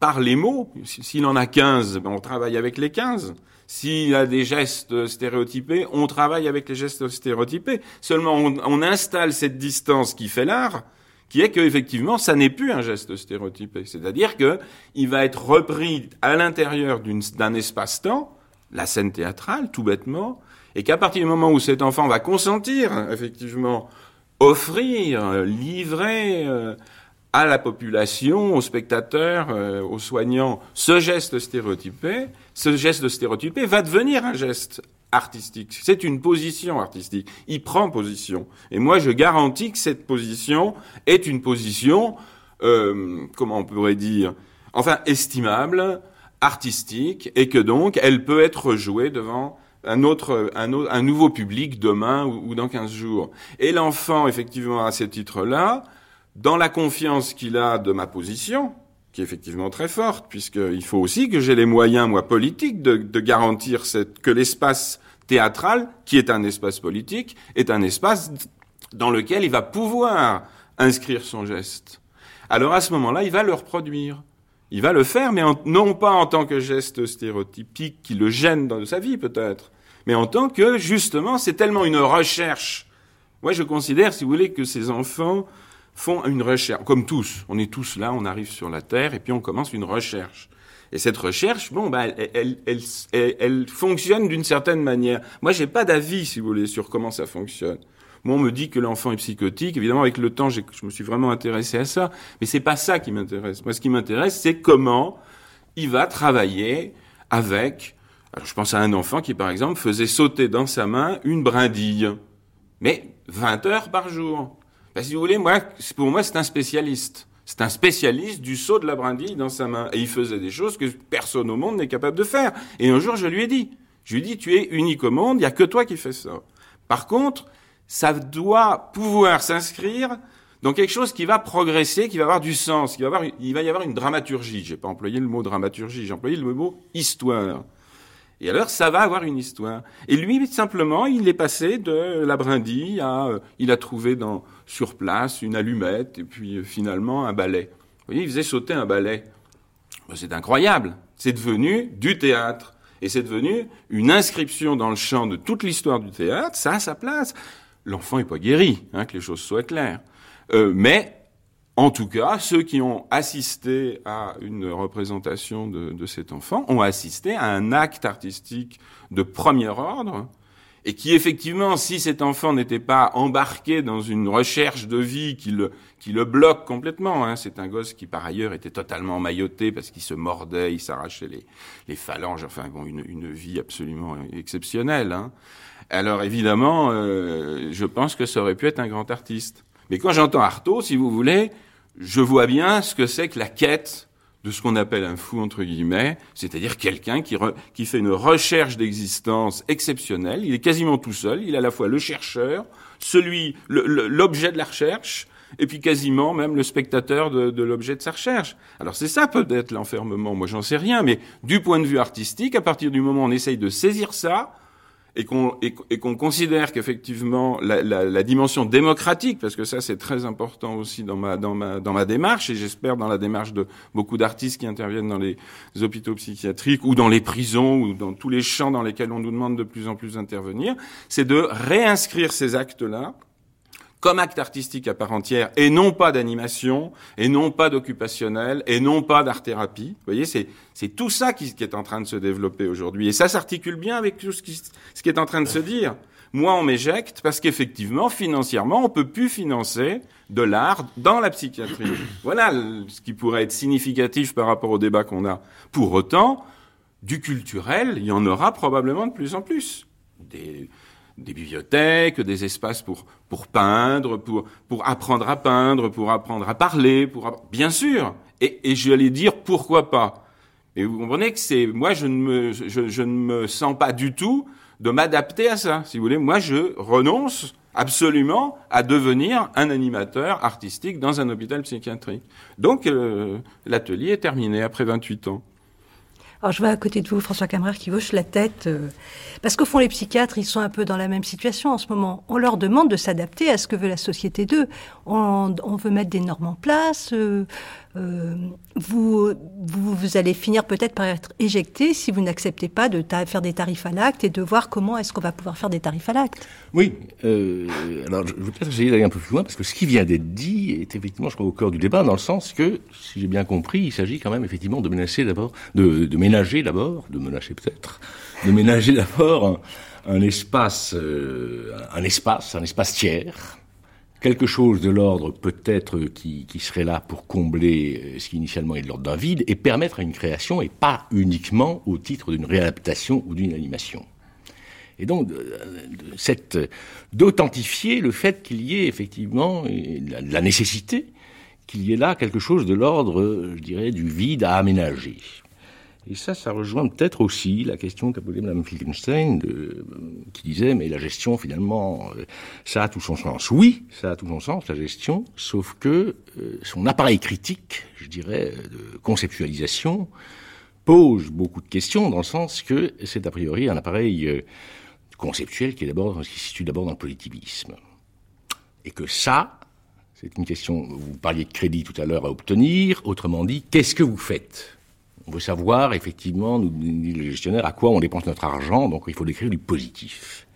par les mots. S'il en a 15, ben on travaille avec les 15. S'il a des gestes stéréotypés, on travaille avec les gestes stéréotypés. Seulement, on, installe cette distance qui fait l'art, qui est qu'effectivement, ça n'est plus un geste stéréotypé. C'est-à-dire que il va être repris à l'intérieur d'un espace-temps, la scène théâtrale, tout bêtement, et qu'à partir du moment où cet enfant va consentir, effectivement, offrir, livrer, euh, à la population, aux spectateurs, euh, aux soignants, ce geste stéréotypé, ce geste stéréotypé va devenir un geste artistique. C'est une position artistique. Il prend position. Et moi, je garantis que cette position est une position, euh, comment on pourrait dire, enfin, estimable, artistique, et que donc, elle peut être jouée devant un autre, un, autre, un nouveau public demain ou, ou dans 15 jours. Et l'enfant, effectivement, à ce titre-là, dans la confiance qu'il a de ma position, qui est effectivement très forte, puisqu'il faut aussi que j'ai les moyens, moi, politiques, de, garantir que l'espace théâtral, qui est un espace politique, est un espace dans lequel il va pouvoir inscrire son geste. Alors à ce moment-là, il va le reproduire. Il va le faire, mais non pas en tant que geste stéréotypique qui le gêne dans sa vie peut-être, mais en tant que justement, c'est tellement une recherche. Moi, je considère, si vous voulez, que ces enfants font une recherche, comme tous. On est tous là, on arrive sur la Terre, et puis on commence une recherche. Et cette recherche, bon, bah, elle, elle, elle, elle fonctionne d'une certaine manière. Moi, j'ai pas d'avis, si vous voulez, sur comment ça fonctionne. Moi, on me dit que l'enfant est psychotique. Évidemment, avec le temps, je me suis vraiment intéressé à ça. Mais c'est pas ça qui m'intéresse. Moi, ce qui m'intéresse, c'est comment il va travailler avec. Alors, je pense à un enfant qui, par exemple, faisait sauter dans sa main une brindille. Mais 20 heures par jour. Ben, si vous voulez, moi, pour moi, c'est un spécialiste. C'est un spécialiste du saut de la brindille dans sa main. Et il faisait des choses que personne au monde n'est capable de faire. Et un jour, je lui ai dit, je lui ai dit, tu es unique au monde, il n'y a que toi qui fais ça. Par contre, ça doit pouvoir s'inscrire dans quelque chose qui va progresser, qui va avoir du sens, qui va avoir, il va y avoir une dramaturgie. J'ai pas employé le mot dramaturgie, j'ai employé le mot histoire. Et alors, ça va avoir une histoire. Et lui, simplement, il est passé de la brindille à, euh, il a trouvé dans, sur place une allumette et puis euh, finalement un balai. Vous voyez, il faisait sauter un balai. Ben, c'est incroyable. C'est devenu du théâtre. Et c'est devenu une inscription dans le champ de toute l'histoire du théâtre. Ça a sa place. L'enfant n'est pas guéri, hein, que les choses soient claires. Euh, mais en tout cas, ceux qui ont assisté à une représentation de, cet enfant ont assisté à un acte artistique de premier ordre, et qui effectivement, si cet enfant n'était pas embarqué dans une recherche de vie qui le, qui le bloque complètement, hein, c'est un gosse qui par ailleurs était totalement mailloté parce qu'il se mordait, il s'arrachait les, les phalanges, enfin bon, une, une vie absolument exceptionnelle. Hein. Alors évidemment, euh, je pense que ça aurait pu être un grand artiste. Mais quand j'entends Artaud, si vous voulez, je vois bien ce que c'est que la quête de ce qu'on appelle un fou, entre guillemets, c'est-à-dire quelqu'un qui, qui fait une recherche d'existence exceptionnelle. Il est quasiment tout seul. Il est à la fois le chercheur, celui, l'objet de la recherche, et puis quasiment même le spectateur de, de l'objet de sa recherche. Alors c'est ça peut-être l'enfermement. Moi, j'en sais rien, mais du point de vue artistique, à partir du moment où on essaye de saisir ça, et qu'on considère qu'effectivement la, dimension démocratique, parce que ça c'est très important aussi dans ma démarche et j'espère dans la démarche de beaucoup d'artistes qui interviennent dans les hôpitaux psychiatriques ou dans les prisons ou dans tous les champs dans lesquels on nous demande de plus en plus d'intervenir, c'est de réinscrire ces actes-là comme acte artistique à part entière, et non pas d'animation, et non pas d'occupationnel, et non pas d'art-thérapie. Vous voyez, c'est, c'est tout ça qui, qui, est en train de se développer aujourd'hui. Et ça s'articule bien avec tout ce qui, ce qui est en train de se dire. Moi, on m'éjecte parce qu'effectivement, financièrement, on peut plus financer de l'art dans la psychiatrie. Voilà ce qui pourrait être significatif par rapport au débat qu'on a. Pour autant, du culturel, il y en aura probablement de plus en plus. Des, des bibliothèques, des espaces pour pour peindre, pour pour apprendre à peindre, pour apprendre à parler, pour bien sûr. Et, et je vais dire pourquoi pas. Et vous comprenez que c'est moi je ne me je, ne me sens pas du tout de m'adapter à ça. Si vous voulez, moi je renonce absolument à devenir un animateur artistique dans un hôpital psychiatrique. Donc euh, l'atelier est terminé après 28 ans. Alors je vois à côté de vous François Camerer qui hoche la tête, euh, parce qu'au fond les psychiatres, ils sont un peu dans la même situation en ce moment. On leur demande de s'adapter à ce que veut la société d'eux. On, on, veut mettre des normes en place. Euh, euh, vous, vous, vous, allez finir peut-être par être éjecté si vous n'acceptez pas de faire des tarifs à l'acte et de voir comment est-ce qu'on va pouvoir faire des tarifs à l'acte. Oui, euh, alors je vais peut-être essayer d'aller un peu plus loin parce que ce qui vient d'être dit est effectivement, je crois, au cœur du débat, dans le sens que, si j'ai bien compris, il s'agit quand même effectivement de menacer d'abord, de, de, ménager d'abord, de menacer peut-être, de ménager d'abord un, un, espace, euh, un espace, un espace tiers quelque chose de l'ordre peut-être qui, qui, serait là pour combler euh, ce qui initialement est de l'ordre d'un vide et permettre à une création et pas uniquement au titre d'une réadaptation ou d'une animation. Et donc, d'authentifier le fait qu'il y ait effectivement la, la nécessité qu'il y ait là quelque chose de l'ordre, je dirais, du vide à aménager. Et ça, ça rejoint peut-être aussi la question qu'a posée Mme Finkelstein, de, qui disait, mais la gestion, finalement, euh, ça a tout son sens. Oui, ça a tout son sens, la gestion, sauf que euh, son appareil critique, je dirais, de conceptualisation, pose beaucoup de questions, dans le sens que c'est a priori un appareil euh, conceptuel qui est d'abord, qui se situe d'abord dans le positivisme. Et que ça, c'est une question, vous parliez de crédit tout à l'heure à obtenir, autrement dit, qu'est-ce que vous faites? On veut savoir, effectivement, nous dit le gestionnaire, à quoi on dépense notre argent, donc il faut décrire du positif.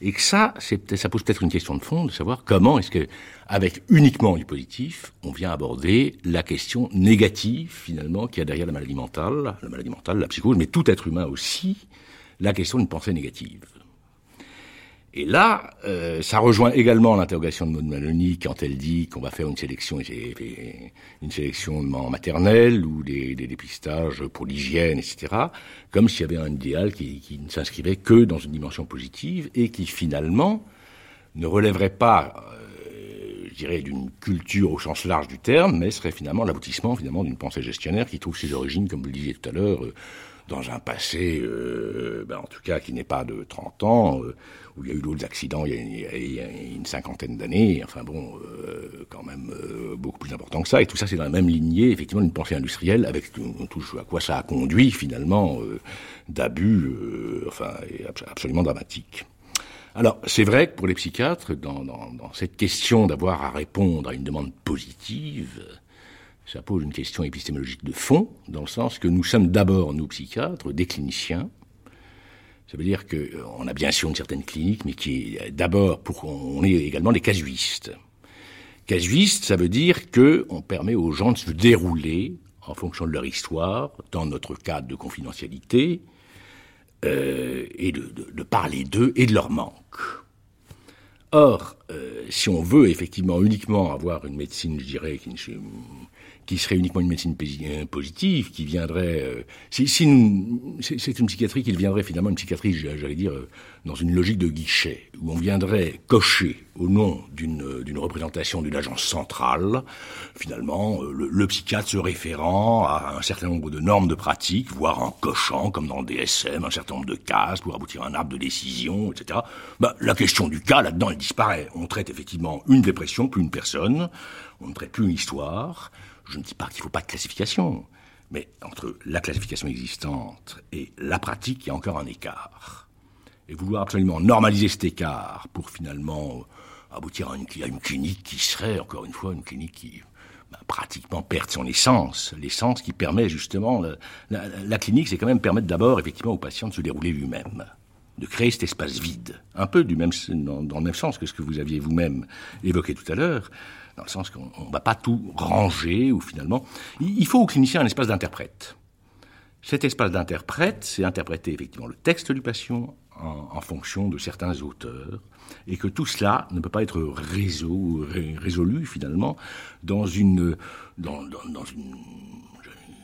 Et que ça, ça pose peut-être une question de fond, de savoir comment est-ce que, avec uniquement du positif, on vient aborder la question négative, finalement, qu'il y a derrière la maladie mentale, la maladie mentale, la psychose, mais tout être humain aussi, la question d'une pensée négative. Et là, euh, ça rejoint également l'interrogation de Maud Maloney quand elle dit qu'on va faire une sélection, une sélection maternelle ou des, des dépistages pour l'hygiène, etc. Comme s'il y avait un idéal qui, qui ne s'inscrivait que dans une dimension positive et qui finalement ne relèverait pas, euh, je dirais, d'une culture au sens large du terme, mais serait finalement l'aboutissement finalement d'une pensée gestionnaire qui trouve ses origines, comme vous le disiez tout à l'heure, euh, dans un passé, euh, ben en tout cas qui n'est pas de 30 ans, euh, il y a eu d'autres accidents il y a, une cinquantaine d'années, enfin bon, euh, quand même euh, beaucoup plus important que ça, et tout ça c'est dans la même lignée, effectivement, d'une pensée industrielle, avec tout, à quoi ça a conduit finalement euh, d'abus, enfin, absolument dramatiques. Alors, c'est vrai que pour les psychiatres, dans cette question d'avoir à répondre à une demande positive, ça pose une question épistémologique de fond, dans le sens que nous sommes d'abord, nous psychiatres, des cliniciens. Ça veut dire qu'on a bien sûr une certaine clinique, mais qui est d'abord, pour on est également des casuistes. Casuistes, ça veut dire que on permet aux gens de se dérouler en fonction de leur histoire, dans notre cadre de confidentialité, euh, et de, de, de parler d'eux et de leur manque. Or, euh, si on veut effectivement uniquement avoir une médecine, je dirais, qui ne qui serait uniquement une médecine euh, positive, qui viendrait... Euh, si, si c'est une psychiatrie qui viendrait finalement une psychiatrie, j'allais dire, euh, dans une logique de guichet, où on viendrait cocher au nom d'une représentation d'une agence centrale, finalement, le, le, psychiatre se référant à un certain nombre de normes de pratique, voire en cochant, comme dans le DSM, un certain nombre de cases pour aboutir à un arbre de décision, etc. Bah, la question du cas, là-dedans, elle disparaît. On traite effectivement une dépression, plus une personne, on ne traite plus une histoire, je ne dis pas qu'il ne faut pas de classification, mais entre la classification existante et la pratique, il y a encore un écart. et vouloir absolument normaliser cet écart pour finalement aboutir à une, clinique qui serait, encore une fois, une clinique qui bah, pratiquement perd son essence, l'essence qui permet justement, la, clinique, c'est quand même permettre d'abord effectivement au patient de se dérouler lui-même, de créer cet espace vide, un peu du même, dans le même sens que ce que vous aviez vous-même évoqué tout à l'heure, dans le sens qu'on ne va pas tout ranger, ou finalement, il faut au clinicien un espace d'interprète. Cet espace d'interprète, c'est interpréter effectivement le texte du patient en, fonction de certains auteurs, et que tout cela ne peut pas être résolu finalement dans une,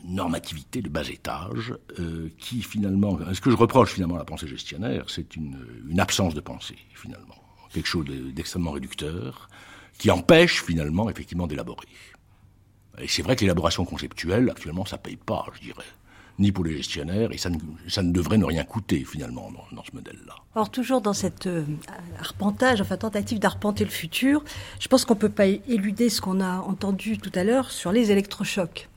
normativité de bas étage euh, qui finalement, ce que je reproche finalement à la pensée gestionnaire, c'est une absence de pensée finalement, quelque chose d'extrêmement réducteur qui empêche finalement effectivement d'élaborer. Et c'est vrai que l'élaboration conceptuelle, actuellement, ça paye pas, je dirais ni pour les gestionnaires, et ça ne, ne devrait ne rien coûter finalement dans, ce modèle-là. Alors toujours dans cette euh, arpentage, enfin tentative d'arpenter le futur, je pense qu'on ne peut pas éluder ce qu'on a entendu tout à l'heure sur les électrochocs.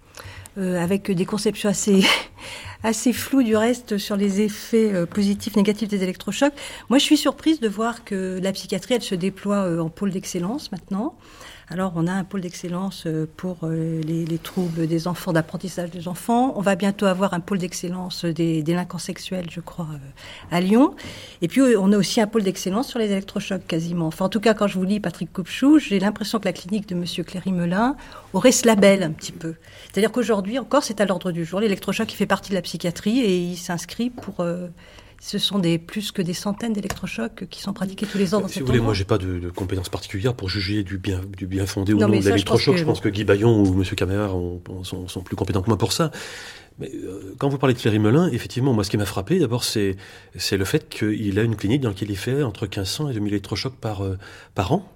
Euh, avec des conceptions assez, assez floues du reste sur les effets euh, positifs, négatifs des électrochocs. Moi, je suis surprise de voir que la psychiatrie, elle se déploie en pôle d'excellence maintenant. Alors, on a un pôle d'excellence euh, pour euh, les, troubles des enfants, d'apprentissage des enfants. On va bientôt avoir un pôle d'excellence des délinquants sexuels, je crois, euh, à Lyon. Et puis, on a aussi un pôle d'excellence sur les électrochocs, quasiment. Enfin, en tout cas, quand je vous lis Patrick Coupchou, j'ai l'impression que la clinique de M. Cléry-Melin aurait ce label un petit peu. C'est-à-dire qu'aujourd'hui, encore, c'est à l'ordre du jour. L'électrochoc, il fait partie de la psychiatrie et il s'inscrit pour ce sont des, plus que des centaines d'électrochocs qui sont pratiqués tous les ans dans Si vous voulez, moi, j'ai pas de, compétences particulières pour juger du bien, du bien fondé ou non, de l'électrochoc. Je, pense que Guy Bayon ou M. Caméra sont, plus compétents que moi pour ça. Mais euh, quand vous parlez de Thierry Melin, effectivement, moi, ce qui m'a frappé, d'abord, c'est le fait qu'il a une clinique dans laquelle il fait entre 1500 et 2000 électrochocs par, euh, par an.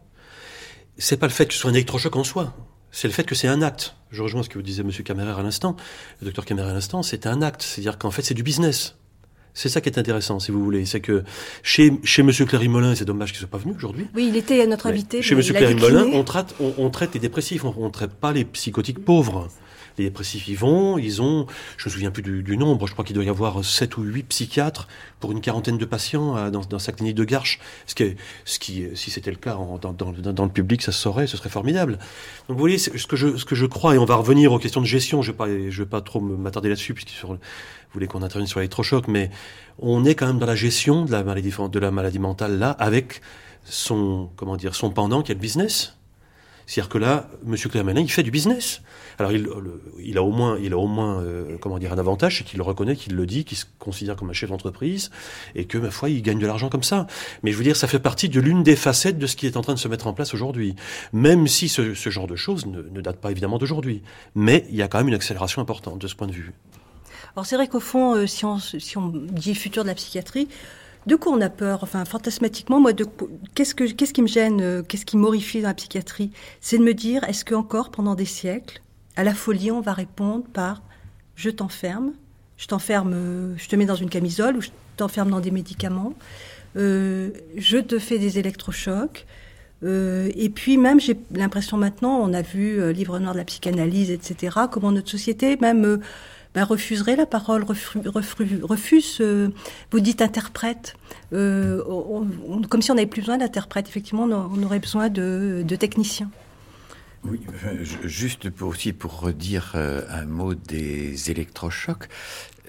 C'est pas le fait que ce soit un électrochoc en soi. C'est le fait que c'est un acte. Je rejoins ce que vous disait M. Caméra à l'instant, le docteur Caméra à l'instant, c'est un acte. C'est-à-dire qu'en fait, c'est du business. C'est ça qui est intéressant, si vous voulez. C'est que chez, chez M. Cléry-Molin, c'est dommage qu'il ne soit pas venu aujourd'hui. Oui, il était notre invité. Chez M. Cléry-Molin, on traite, on, traite les dépressifs, on ne traite pas les psychotiques pauvres. Les dépressifs y vont, ils ont, je me souviens plus du, nombre, je crois qu'il doit y avoir 7 ou 8 psychiatres pour une quarantaine de patients euh, dans, dans sa clinique de Garches. Ce qui, ce qui si c'était le cas dans, dans, dans, le public, ça se saurait, ce serait formidable. Donc vous voyez, ce que, je, ce que je crois, et on va revenir aux questions de gestion, je ne vais, vais pas trop m'attarder là-dessus, puisque sur, vous voulez qu'on intervienne sur l'électrochoc, mais on est quand même dans la gestion de la maladie, de la maladie mentale là, avec son, comment dire, son pendant qui est le business. C'est-à-dire que là, M. Clermanin, il fait du business. Alors, il, a au moins, il a au moins euh, comment dire, un avantage, c'est qu'il le reconnaît, qu'il le dit, qu'il se considère comme un chef d'entreprise, et que, ma foi, il gagne de l'argent comme ça. Mais je veux dire, ça fait partie de l'une des facettes de ce qui est en train de se mettre en place aujourd'hui. Même si ce, genre de choses ne, date pas évidemment d'aujourd'hui. Mais il y a quand même une accélération importante de ce point de vue. Alors c'est vrai qu'au fond, euh, si on dit futur de la psychiatrie, de quoi on a peur Enfin, fantasmatiquement, moi, qu'est-ce, que, qu'est-ce qui me gêne euh, Qu'est-ce qui m'horrifie dans la psychiatrie? C'est de me dire, est-ce que encore pendant des siècles, à la folie, on va répondre par je t'enferme, je t'enferme, euh, je te mets dans une camisole ou je t'enferme dans des médicaments, je te fais des électrochocs. et puis même, j'ai l'impression maintenant, on a vu Livre noir de la psychanalyse, etc., comment notre société même ben, refuserait la parole, refuse, euh, vous dites interprète, euh, comme si on n'avait plus besoin d'interprète. Effectivement, on, aurait besoin de, techniciens. Oui, euh, juste pour aussi pour redire un mot des électrochocs,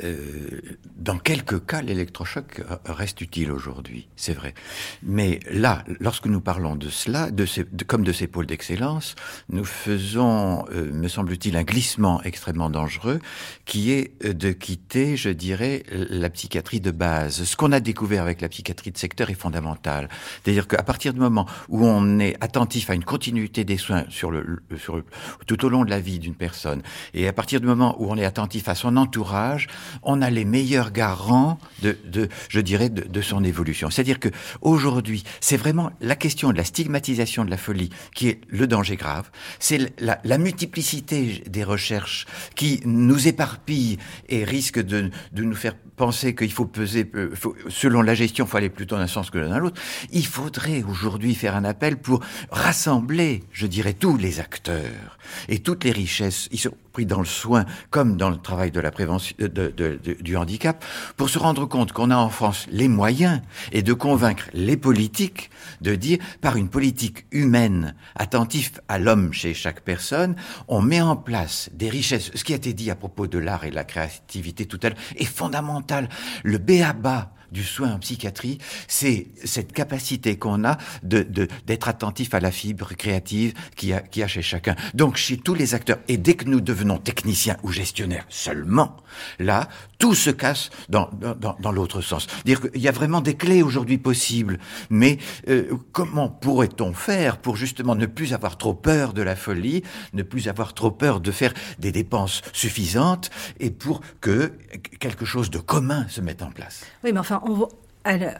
euh, dans quelques cas, l'électrochoc reste utile aujourd'hui, c'est vrai. Mais là, lorsque nous parlons de cela, de ces, comme de ces pôles d'excellence, nous faisons, euh, me semble-t-il, un glissement extrêmement dangereux qui est euh, de quitter, je dirais, la psychiatrie de base. Ce qu'on a découvert avec la psychiatrie de secteur est fondamental. C'est-à-dire qu'à partir du moment où on est attentif à une continuité des soins sur le, sur tout au long de la vie d'une personne, et à partir du moment où on est attentif à son entourage, on a les meilleurs garants de, de je dirais, de, de son évolution. C'est-à-dire que aujourd'hui, c'est vraiment la question de la stigmatisation de la folie qui est le danger grave. C'est la, la, multiplicité des recherches qui nous éparpille et risque de, de nous faire penser qu'il faut peser, euh, selon la gestion, il faut aller plutôt d'un sens que dans l'autre. Il faudrait aujourd'hui faire un appel pour rassembler, je dirais, tous les acteurs et toutes les richesses compris dans le soin comme dans le travail de la prévention de, du handicap, pour se rendre compte qu'on a en France les moyens et de convaincre les politiques de dire par une politique humaine, attentif à l'homme chez chaque personne, on met en place des richesses. Ce qui a été dit à propos de l'art et de la créativité tout à l'heure est fondamental. Le béaba du soin en psychiatrie, c'est cette capacité qu'on a de d'être attentif à la fibre créative qu'il y, a, a chez chacun. Donc chez tous les acteurs. Et dès que nous devenons techniciens ou gestionnaires seulement, là, tout se casse dans, dans, dans l'autre sens. Dire qu'il y a vraiment des clés aujourd'hui possibles, mais euh, comment pourrait-on faire pour justement ne plus avoir trop peur de la folie, ne plus avoir trop peur de faire des dépenses suffisantes et pour que quelque chose de commun se mette en place? Oui, mais enfin,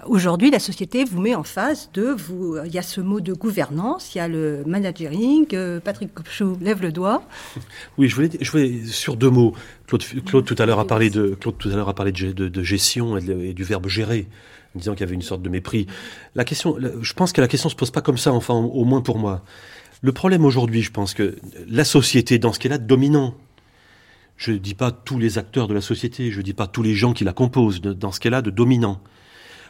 Aujourd'hui, la société vous met en face de vous. Il y a ce mot de gouvernance, il y a le managering. Euh, Patrick Kopchou lève le doigt. Oui, je voulais, je voulais sur deux mots. Claude, Claude tout à l'heure a parlé de Claude tout à l'heure a parlé de, gestion et, du verbe gérer, en disant qu'il y avait une sorte de mépris. La question, je pense que la question se pose pas comme ça, enfin au moins pour moi. Le problème aujourd'hui, je pense que la société, dans ce qu'elle a de dominant, je ne dis pas tous les acteurs de la société, je ne dis pas tous les gens qui la composent, dans ce qu'elle a de dominant.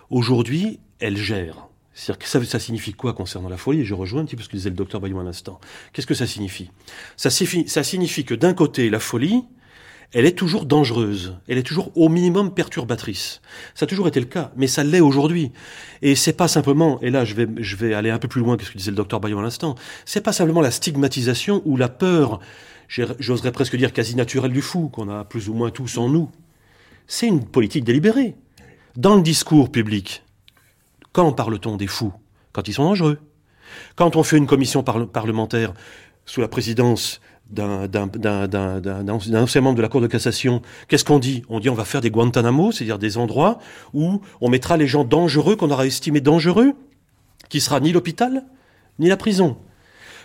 Aujourd'hui, elle gère. C'est-à-dire que ça, ça, signifie quoi concernant la folie? Je rejoins un petit peu ce que disait le docteur Bayou à l'instant. Qu'est-ce que ça signifie? Ça, ça signifie que d'un côté, la folie, elle est toujours dangereuse, elle est toujours au minimum perturbatrice. Ça a toujours été le cas, mais ça l'est aujourd'hui. Et c'est pas simplement, et là je vais, je vais aller un peu plus loin que ce que disait le docteur Bayon à l'instant, c'est pas simplement la stigmatisation ou la peur, j'oserais presque dire quasi naturelle du fou, qu'on a plus ou moins tous en nous. C'est une politique délibérée. Dans le discours public, quand parle-t-on des fous? Quand ils sont dangereux. Quand on fait une commission parlementaire sous la présidence d'un ancien membre de la Cour de cassation, qu'est-ce qu'on dit? On dit on va faire des Guantanamo, c'est-à-dire des endroits où on mettra les gens dangereux qu'on aura estimés dangereux, qui sera ni l'hôpital, ni la prison.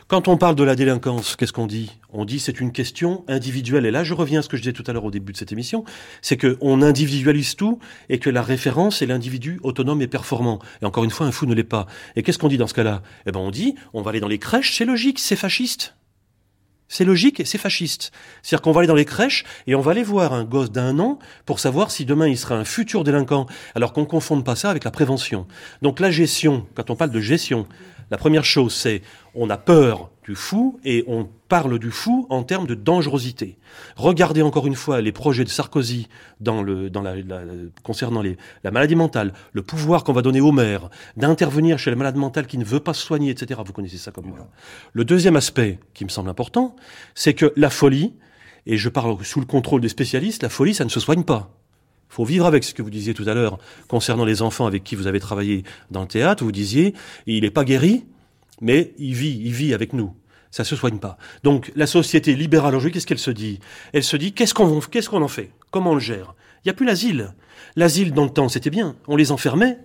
Quand on parle de la délinquance, qu'est-ce qu'on dit? On dit c'est une question individuelle. Et là, je reviens à ce que je disais tout à l'heure au début de cette émission, c'est qu'on individualise tout et que la référence est l'individu autonome et performant. Et encore une fois, un fou ne l'est pas. Et qu'est-ce qu'on dit dans ce cas-là? Eh ben, on dit, on va aller dans les crèches, c'est logique, c'est fasciste. C'est logique et c'est fasciste. C'est-à-dire qu'on va aller dans les crèches et on va aller voir un gosse d'un an pour savoir si demain il sera un futur délinquant, alors qu'on ne confonde pas ça avec la prévention. Donc la gestion, quand on parle de gestion, la première chose, c'est on a peur du fou et on parle du fou en termes de dangerosité. Regardez encore une fois les projets de Sarkozy le, concernant la maladie mentale, le pouvoir qu'on va donner aux maires d'intervenir chez les malades mentales qui ne veut pas se soigner, etc. Vous connaissez ça comme moi. Le deuxième aspect qui me semble important, c'est que la folie, et je parle sous le contrôle des spécialistes, la folie, ça ne se soigne pas. Faut vivre avec ce que vous disiez tout à l'heure concernant les enfants avec qui vous avez travaillé dans le théâtre. Vous disiez, il n'est pas guéri, mais il vit, il vit avec nous. Ça se soigne pas. Donc la société libérale aujourd'hui, qu'est-ce qu'elle se dit? Elle se dit qu'est-ce qu'on en fait? Comment on le gère? Il n'y a plus l'asile. L'asile dans le temps, c'était bien. On les enfermait.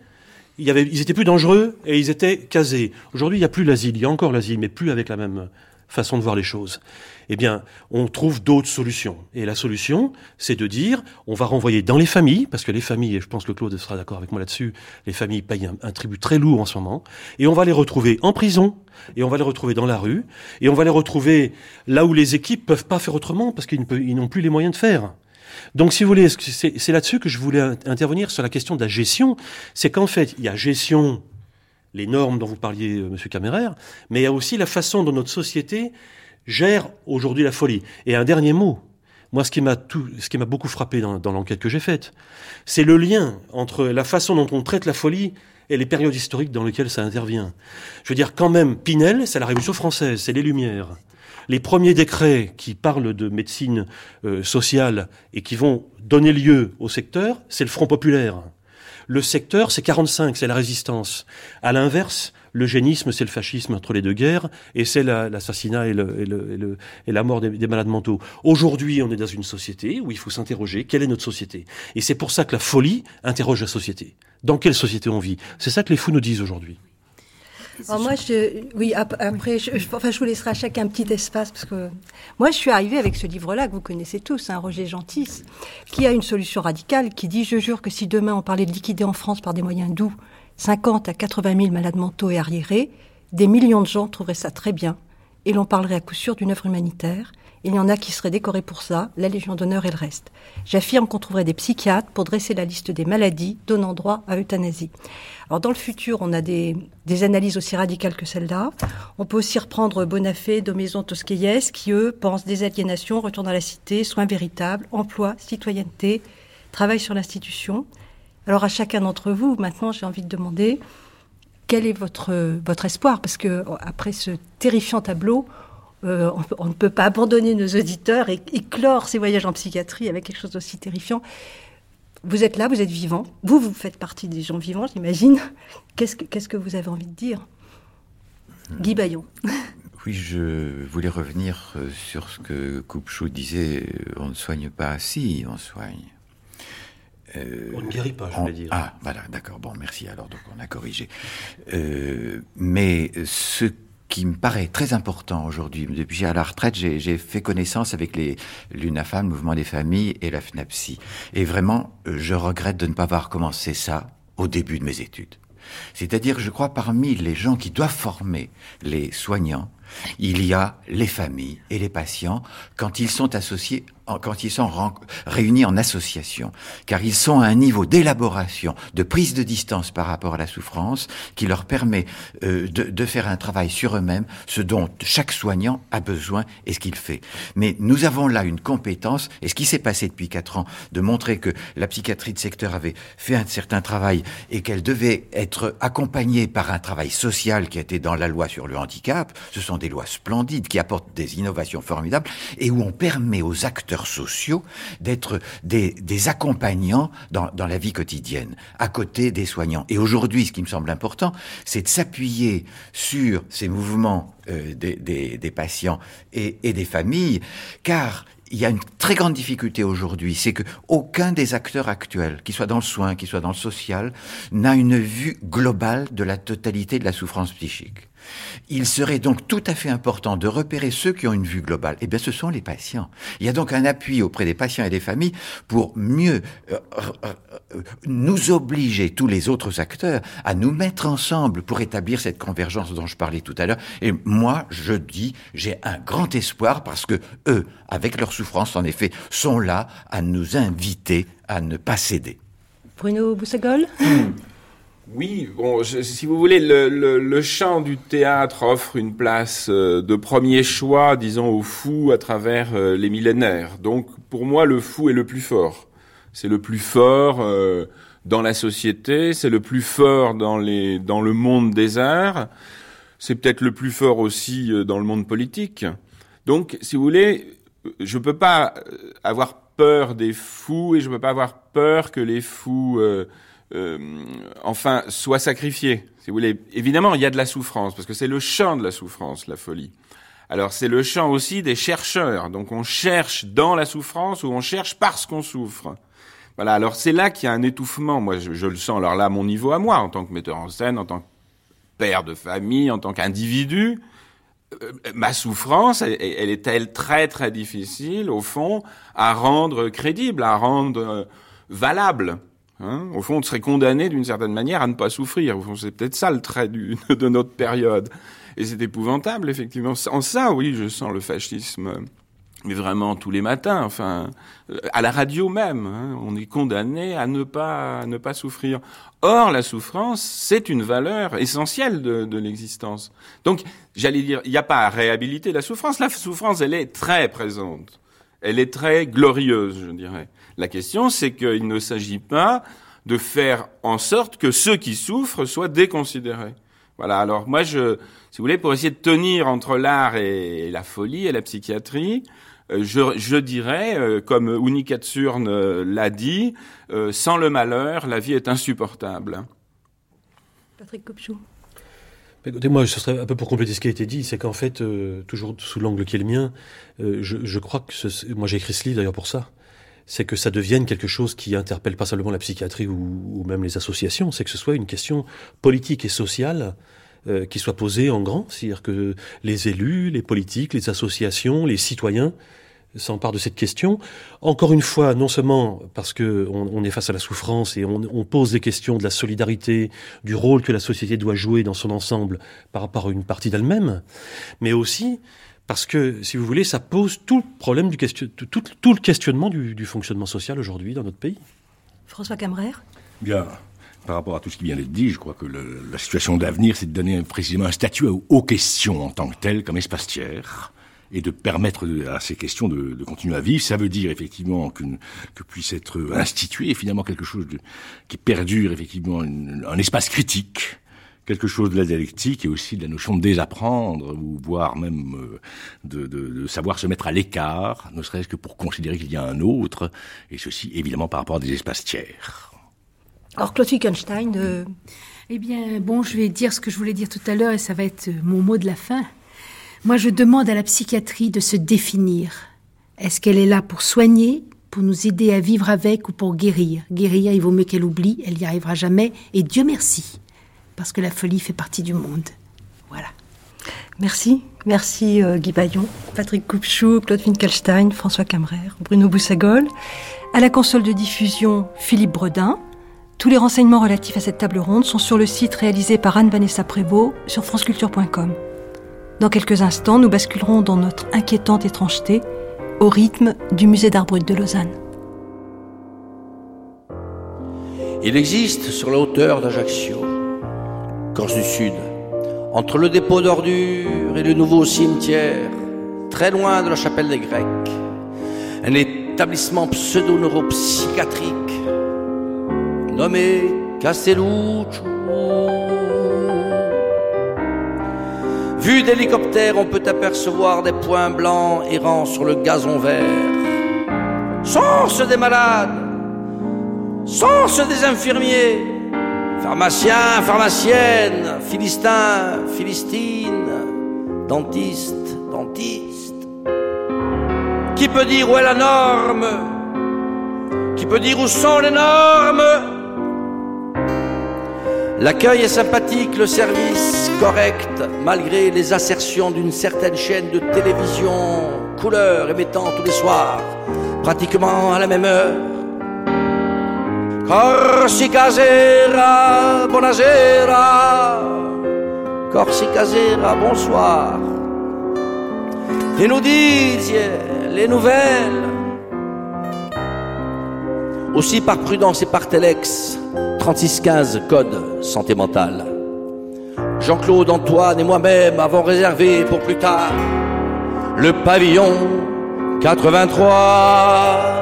Ils étaient plus dangereux et ils étaient casés. Aujourd'hui, il n'y a plus l'asile. Il y a encore l'asile, mais plus avec la même façon de voir les choses eh bien, on trouve d'autres solutions. Et la solution, c'est de dire, on va renvoyer dans les familles, parce que les familles, et je pense que Claude sera d'accord avec moi là-dessus, les familles payent un, tribut très lourd en ce moment, et on va les retrouver en prison, et on va les retrouver dans la rue, et on va les retrouver là où les équipes peuvent pas faire autrement, parce qu'ils n'ont plus les moyens de faire. Donc, si vous voulez, c'est là-dessus que je voulais intervenir sur la question de la gestion? C'est qu'en fait, il y a gestion, les normes dont vous parliez, euh, Monsieur Caméraire, mais il y a aussi la façon dont notre société gère aujourd'hui la folie. Et un dernier mot. Moi, ce qui m'a beaucoup frappé dans, dans l'enquête que j'ai faite, c'est le lien entre la façon dont on traite la folie et les périodes historiques dans lesquelles ça intervient. Je veux dire, quand même, Pinel, c'est la Révolution française, c'est les Lumières. Les premiers décrets qui parlent de médecine euh, sociale et qui vont donner lieu au secteur, c'est le Front populaire. Le secteur, c'est 45, c'est la résistance. À l'inverse, l'eugénisme, c'est le fascisme entre les deux guerres, et c'est l'assassinat et, la mort des, malades mentaux. Aujourd'hui, on est dans une société où il faut s'interroger quelle est notre société? Et c'est pour ça que la folie interroge la société. Dans quelle société on vit? C'est ça que les fous nous disent aujourd'hui. Moi, je, oui, après, je, enfin, je vous laisserai à chacun un petit espace parce que moi, je suis arrivée avec ce livre-là que vous connaissez tous, hein, Roger Gentis, qui a une solution radicale qui dit, je jure que si demain on parlait de liquider en France par des moyens doux 50 à 80 000 malades mentaux et arriérés, des millions de gens trouveraient ça très bien. et l'on parlerait à coup sûr d'une œuvre humanitaire. Il y en a qui seraient décorés pour ça, la Légion d'honneur et le reste. J'affirme qu'on trouverait des psychiatres pour dresser la liste des maladies donnant droit à euthanasie. Alors dans le futur, on a des, analyses aussi radicales que celle-là. On peut aussi reprendre Bonafé, Domaison, Tosquelles, qui eux pensent désaliénation, retour dans la cité, soins véritables, emploi, citoyenneté, travail sur l'institution. Alors à chacun d'entre vous, maintenant, j'ai envie de demander quel est votre, votre espoir? Parce que après ce terrifiant tableau, euh, on, ne peut pas abandonner nos auditeurs et, clore ces voyages en psychiatrie avec quelque chose d'aussi terrifiant. Vous êtes là, vous êtes vivant. Vous, vous faites partie des gens vivants, j'imagine. Qu'est-ce que, qu'est-ce que vous avez envie de dire? Guy Bayon. Oui, je voulais revenir euh, sur ce que Coupechou disait. On ne soigne pas si, on soigne. Euh, on ne guérit pas, je veux dire. Ah, voilà, d'accord. Bon, merci. Alors, donc, on a corrigé. Euh, mais ce qui me paraît très important aujourd'hui, depuis j'ai à la retraite, j'ai fait connaissance avec les l'UNAFAM, le Mouvement des Familles et la FNAPSI. Et vraiment, je regrette de ne pas avoir commencé ça au début de mes études. C'est-à-dire, je crois, parmi les gens qui doivent former les soignants, il y a les familles et les patients quand ils sont associés quand ils sont réunis en association, car ils sont à un niveau d'élaboration, de prise de distance par rapport à la souffrance, qui leur permet euh, de, de, faire un travail sur eux-mêmes, ce dont chaque soignant a besoin et ce qu'il fait. Mais nous avons là une compétence, et ce qui s'est passé depuis quatre ans, de montrer que la psychiatrie de secteur avait fait un certain travail et qu'elle devait être accompagnée par un travail social qui était dans la loi sur le handicap. Ce sont des lois splendides qui apportent des innovations formidables et où on permet aux acteurs sociaux d'être des, accompagnants dans, la vie quotidienne, à côté des soignants. Et aujourd'hui, ce qui me semble important, c'est de s'appuyer sur ces mouvements euh, des, patients et, et des familles, car il y a une très grande difficulté aujourd'hui, c'est que aucun des acteurs actuels, qui soit dans le soin, qui soit dans le social, n'a une vue globale de la totalité de la souffrance psychique. Il serait donc tout à fait important de repérer ceux qui ont une vue globale. Eh bien, ce sont les patients. Il y a donc un appui auprès des patients et des familles pour mieux euh, euh, nous obliger, tous les autres acteurs, à nous mettre ensemble pour établir cette convergence dont je parlais tout à l'heure. Et moi, je dis, j'ai un grand espoir parce que eux, avec leur souffrance, en effet, sont là à nous inviter à ne pas céder. Bruno Boussagol Oui, bon, si vous voulez, le, le, chant du théâtre offre une place euh, de premier choix, disons, au fou à travers euh, les millénaires. Donc, pour moi, le fou est le plus fort. C'est le plus fort euh, dans la société, c'est le plus fort dans, les, dans le monde des arts, c'est peut-être le plus fort aussi dans le monde politique. Donc, si vous voulez, je ne peux pas avoir peur des fous et je ne peux pas avoir peur que les fous euh, enfin, soit sacrifié. Si vous voulez, évidemment, il y a de la souffrance parce que c'est le champ de la souffrance, la folie. Alors c'est le champ aussi des chercheurs. Donc on cherche dans la souffrance ou on cherche parce qu'on souffre. Voilà. Alors c'est là qu'il y a un étouffement. Moi, je, le sens. Alors là, mon niveau à moi, en tant que metteur en scène, en tant que père de famille, en tant qu'individu, euh, ma souffrance, elle, elle est-elle très très difficile au fond à rendre crédible, à rendre euh, valable? Hein Au fond, on serait condamné d'une certaine manière à ne pas souffrir. C'est peut-être ça le trait de notre période. Et c'est épouvantable, effectivement. En ça, oui, je sens le fascisme, mais vraiment tous les matins. Enfin, à la radio même, hein, on est condamné à ne pas, ne pas souffrir. Or, la souffrance, c'est une valeur essentielle de, de l'existence. Donc, j'allais dire, il n'y a pas à réhabiliter la souffrance. La souffrance, elle est très présente. Elle est très glorieuse, je dirais. La question, c'est qu'il ne s'agit pas de faire en sorte que ceux qui souffrent soient déconsidérés. Voilà. Alors moi, je, si vous voulez, pour essayer de tenir entre l'art et la folie et la psychiatrie, euh, je, je dirais, euh, comme Unikatsurne euh, l'a dit, sans le malheur, la vie est insupportable. Patrick Copchou. Écoutez, moi, ce serait un peu pour compléter ce qui a été dit, c'est qu'en fait, toujours sous l'angle qui est le mien, je, je, crois que ce, moi j'ai écrit ce livre d'ailleurs pour ça c'est que ça devienne quelque chose qui interpelle pas seulement la psychiatrie ou, même les associations, c'est que ce soit une question politique et sociale euh, qui soit posée en grand, c'est-à-dire que les élus, les politiques, les associations, les citoyens s'empare de cette question. Encore une fois, non seulement parce que on, est face à la souffrance et on, pose des questions de la solidarité, du rôle que la société doit jouer dans son ensemble par rapport à une partie d'elle-même, mais aussi parce que, si vous voulez, ça pose tout le problème du question, tout, le questionnement du, fonctionnement social aujourd'hui dans notre pays. François Camrer Bien, par rapport à tout ce qui vient d'être dit, je crois que la situation d'avenir, c'est de donner précisément un statut aux questions en tant que telles, comme espace tiers et de permettre à ces questions de, de continuer à vivre. Ça veut dire effectivement qu'une que puisse être institué finalement quelque chose de, qui perdure effectivement un espace critique quelque chose de la dialectique et aussi de la notion de désapprendre, ou voire même euh, de, de, de savoir se mettre à l'écart, ne serait-ce que pour considérer qu'il y a un autre, et ceci évidemment par rapport à des espaces tiers. Alors Claude Wittgenstein... Euh... Eh bien, bon, je vais dire ce que je voulais dire tout à l'heure, et ça va être mon mot de la fin. Moi, je demande à la psychiatrie de se définir. Est-ce qu'elle est là pour soigner, pour nous aider à vivre avec ou pour guérir? Guérir, il vaut mieux qu'elle oublie, elle n'y arrivera jamais. Et Dieu merci, parce que la folie fait partie du monde. Voilà. Merci. Merci euh, Guy Bayon, Patrick Coupchou, Claude Finkelstein, François Camrer, Bruno Boussagol. À la console de diffusion, Philippe Bredin. Tous les renseignements relatifs à cette table ronde sont sur le site réalisé par Anne-Vanessa Prévost sur franceculture.com. Dans quelques instants, nous basculerons dans notre inquiétante étrangeté au rythme du musée d'art brut de Lausanne. Il existe sur la hauteur d'Ajaccio, Corse du Sud, entre le dépôt d'ordures et le nouveau cimetière, très loin de la chapelle des Grecs, un établissement pseudo-neuropsychiatrique nommé Castelluccio Vu d'hélicoptère, on peut apercevoir des points blancs errant sur le gazon vert. Sont ce des malades Sont ce des infirmiers Pharmaciens, pharmaciennes, philistins, philistines, dentistes, dentistes. Qui peut dire où est la norme? Qui peut dire où sont les normes? L'accueil est sympathique, le service correct, malgré les assertions d'une certaine chaîne de télévision, couleur émettant tous les soirs, pratiquement à la même heure. Corsica Zera, buonasera. Corsica Zera, bonsoir. Les notizie, les nouvelles. Aussi par prudence et par telex, 3615 code santé mentale. Jean-Claude, Antoine et moi-même avons réservé pour plus tard le pavillon 83.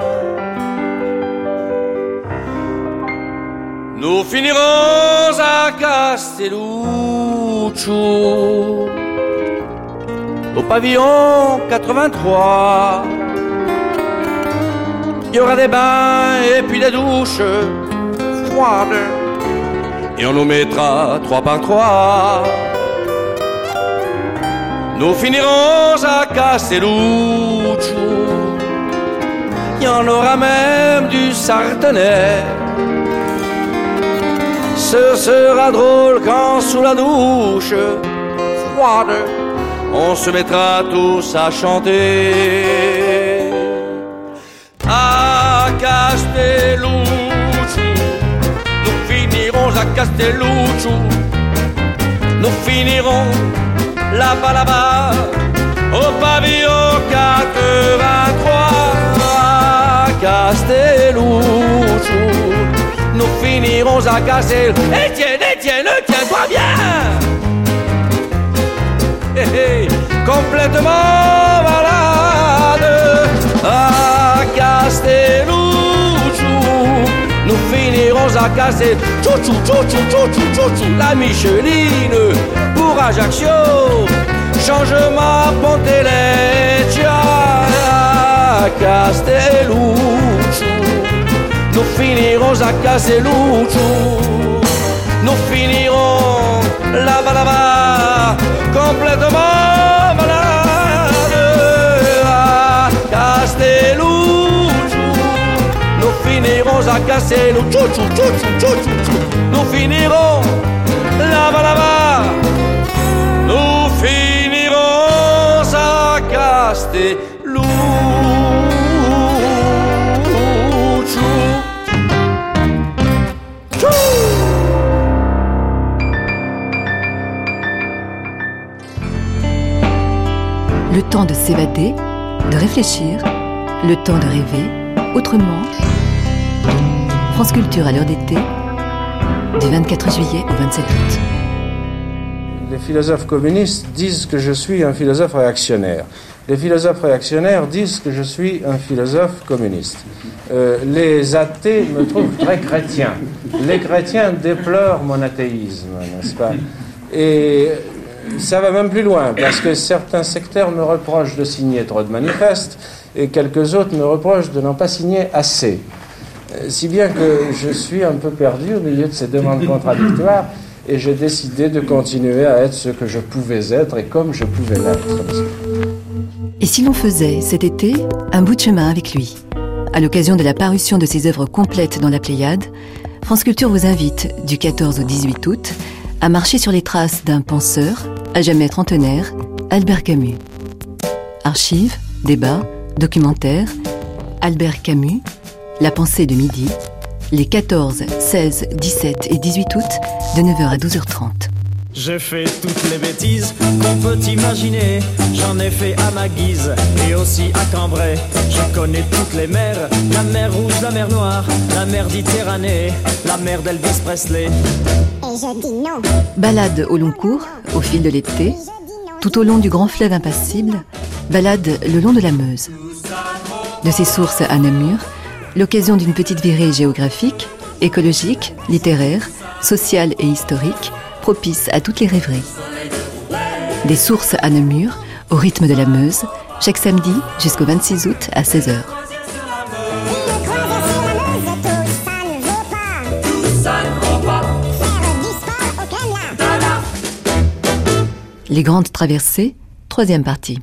Nous finirons à Castelluccio au pavillon 83. Il y aura des bains et puis des douches et on nous mettra trois par trois. Nous finirons à Castelluccio. Il y en aura même du sartenay. Ce sera drôle quand sous la douche froide, on se mettra tous à chanter. À Castelluccio à Castelluccio. Nous finirons là-bas, là-bas, au pavillon 83 à Castelluccio. Finirons à Castelluccio. Etienne, Etienne, tiens-toi bien! Hey, hey, complètement malade à nous finirons à casser tchou tchou la Micheline pour Ajaccio. Changement Ponteleccia Castelluccio. Nous finirons à Castelluccio. Nous finirons là-bas, là-bas, complètement malade à Castelluccio finirons à casser nous Nous finirons là-bas là-bas. Nous finirons à casser temps de s'évader, de réfléchir, le temps de rêver, autrement. France Culture à l'heure d'été, du 24 juillet au 27 août. Les philosophes communistes disent que je suis un philosophe réactionnaire. Les philosophes réactionnaires disent que je suis un philosophe communiste. Euh, les athées me trouvent très chrétien. Les chrétiens déplorent mon athéisme, n'est-ce pas? Et ça va même plus loin, parce que certains secteurs me reprochent de signer trop de manifestes et quelques autres me reprochent de n'en pas signer assez. Euh, si bien que je suis un peu perdu au milieu de ces demandes contradictoires et j'ai décidé de continuer à être ce que je pouvais être et comme je pouvais l'être. Et si l'on faisait cet été un bout de chemin avec lui? À l'occasion de la parution de ses œuvres complètes dans la Pléiade, France Culture vous invite, du 14 au 18 août, à marcher sur les traces d'un penseur, à jamais trentenaire, Albert Camus. Archives, débats, documentaires, Albert Camus, La pensée de midi, les 14, 16, 17 et 18 août, de 9h à 12h30. J'ai fait toutes les bêtises qu'on peut imaginer. J'en ai fait à ma guise et aussi à Cambrai. Je connais toutes les mers la mer rouge, la mer noire, la mer Méditerranée, la mer d'Elvis Presley. Et je dis non. Balade au long cours, au fil de l'été, tout au long du grand fleuve impassible, balade le long de la Meuse. De ses sources à Namur, l'occasion d'une petite virée géographique, écologique, littéraire, sociale et historique, propice à toutes les rêveries. Des sources à Namur, au rythme de la Meuse, chaque samedi jusqu'au 26 août à 16h. Les grandes traversées, troisième partie.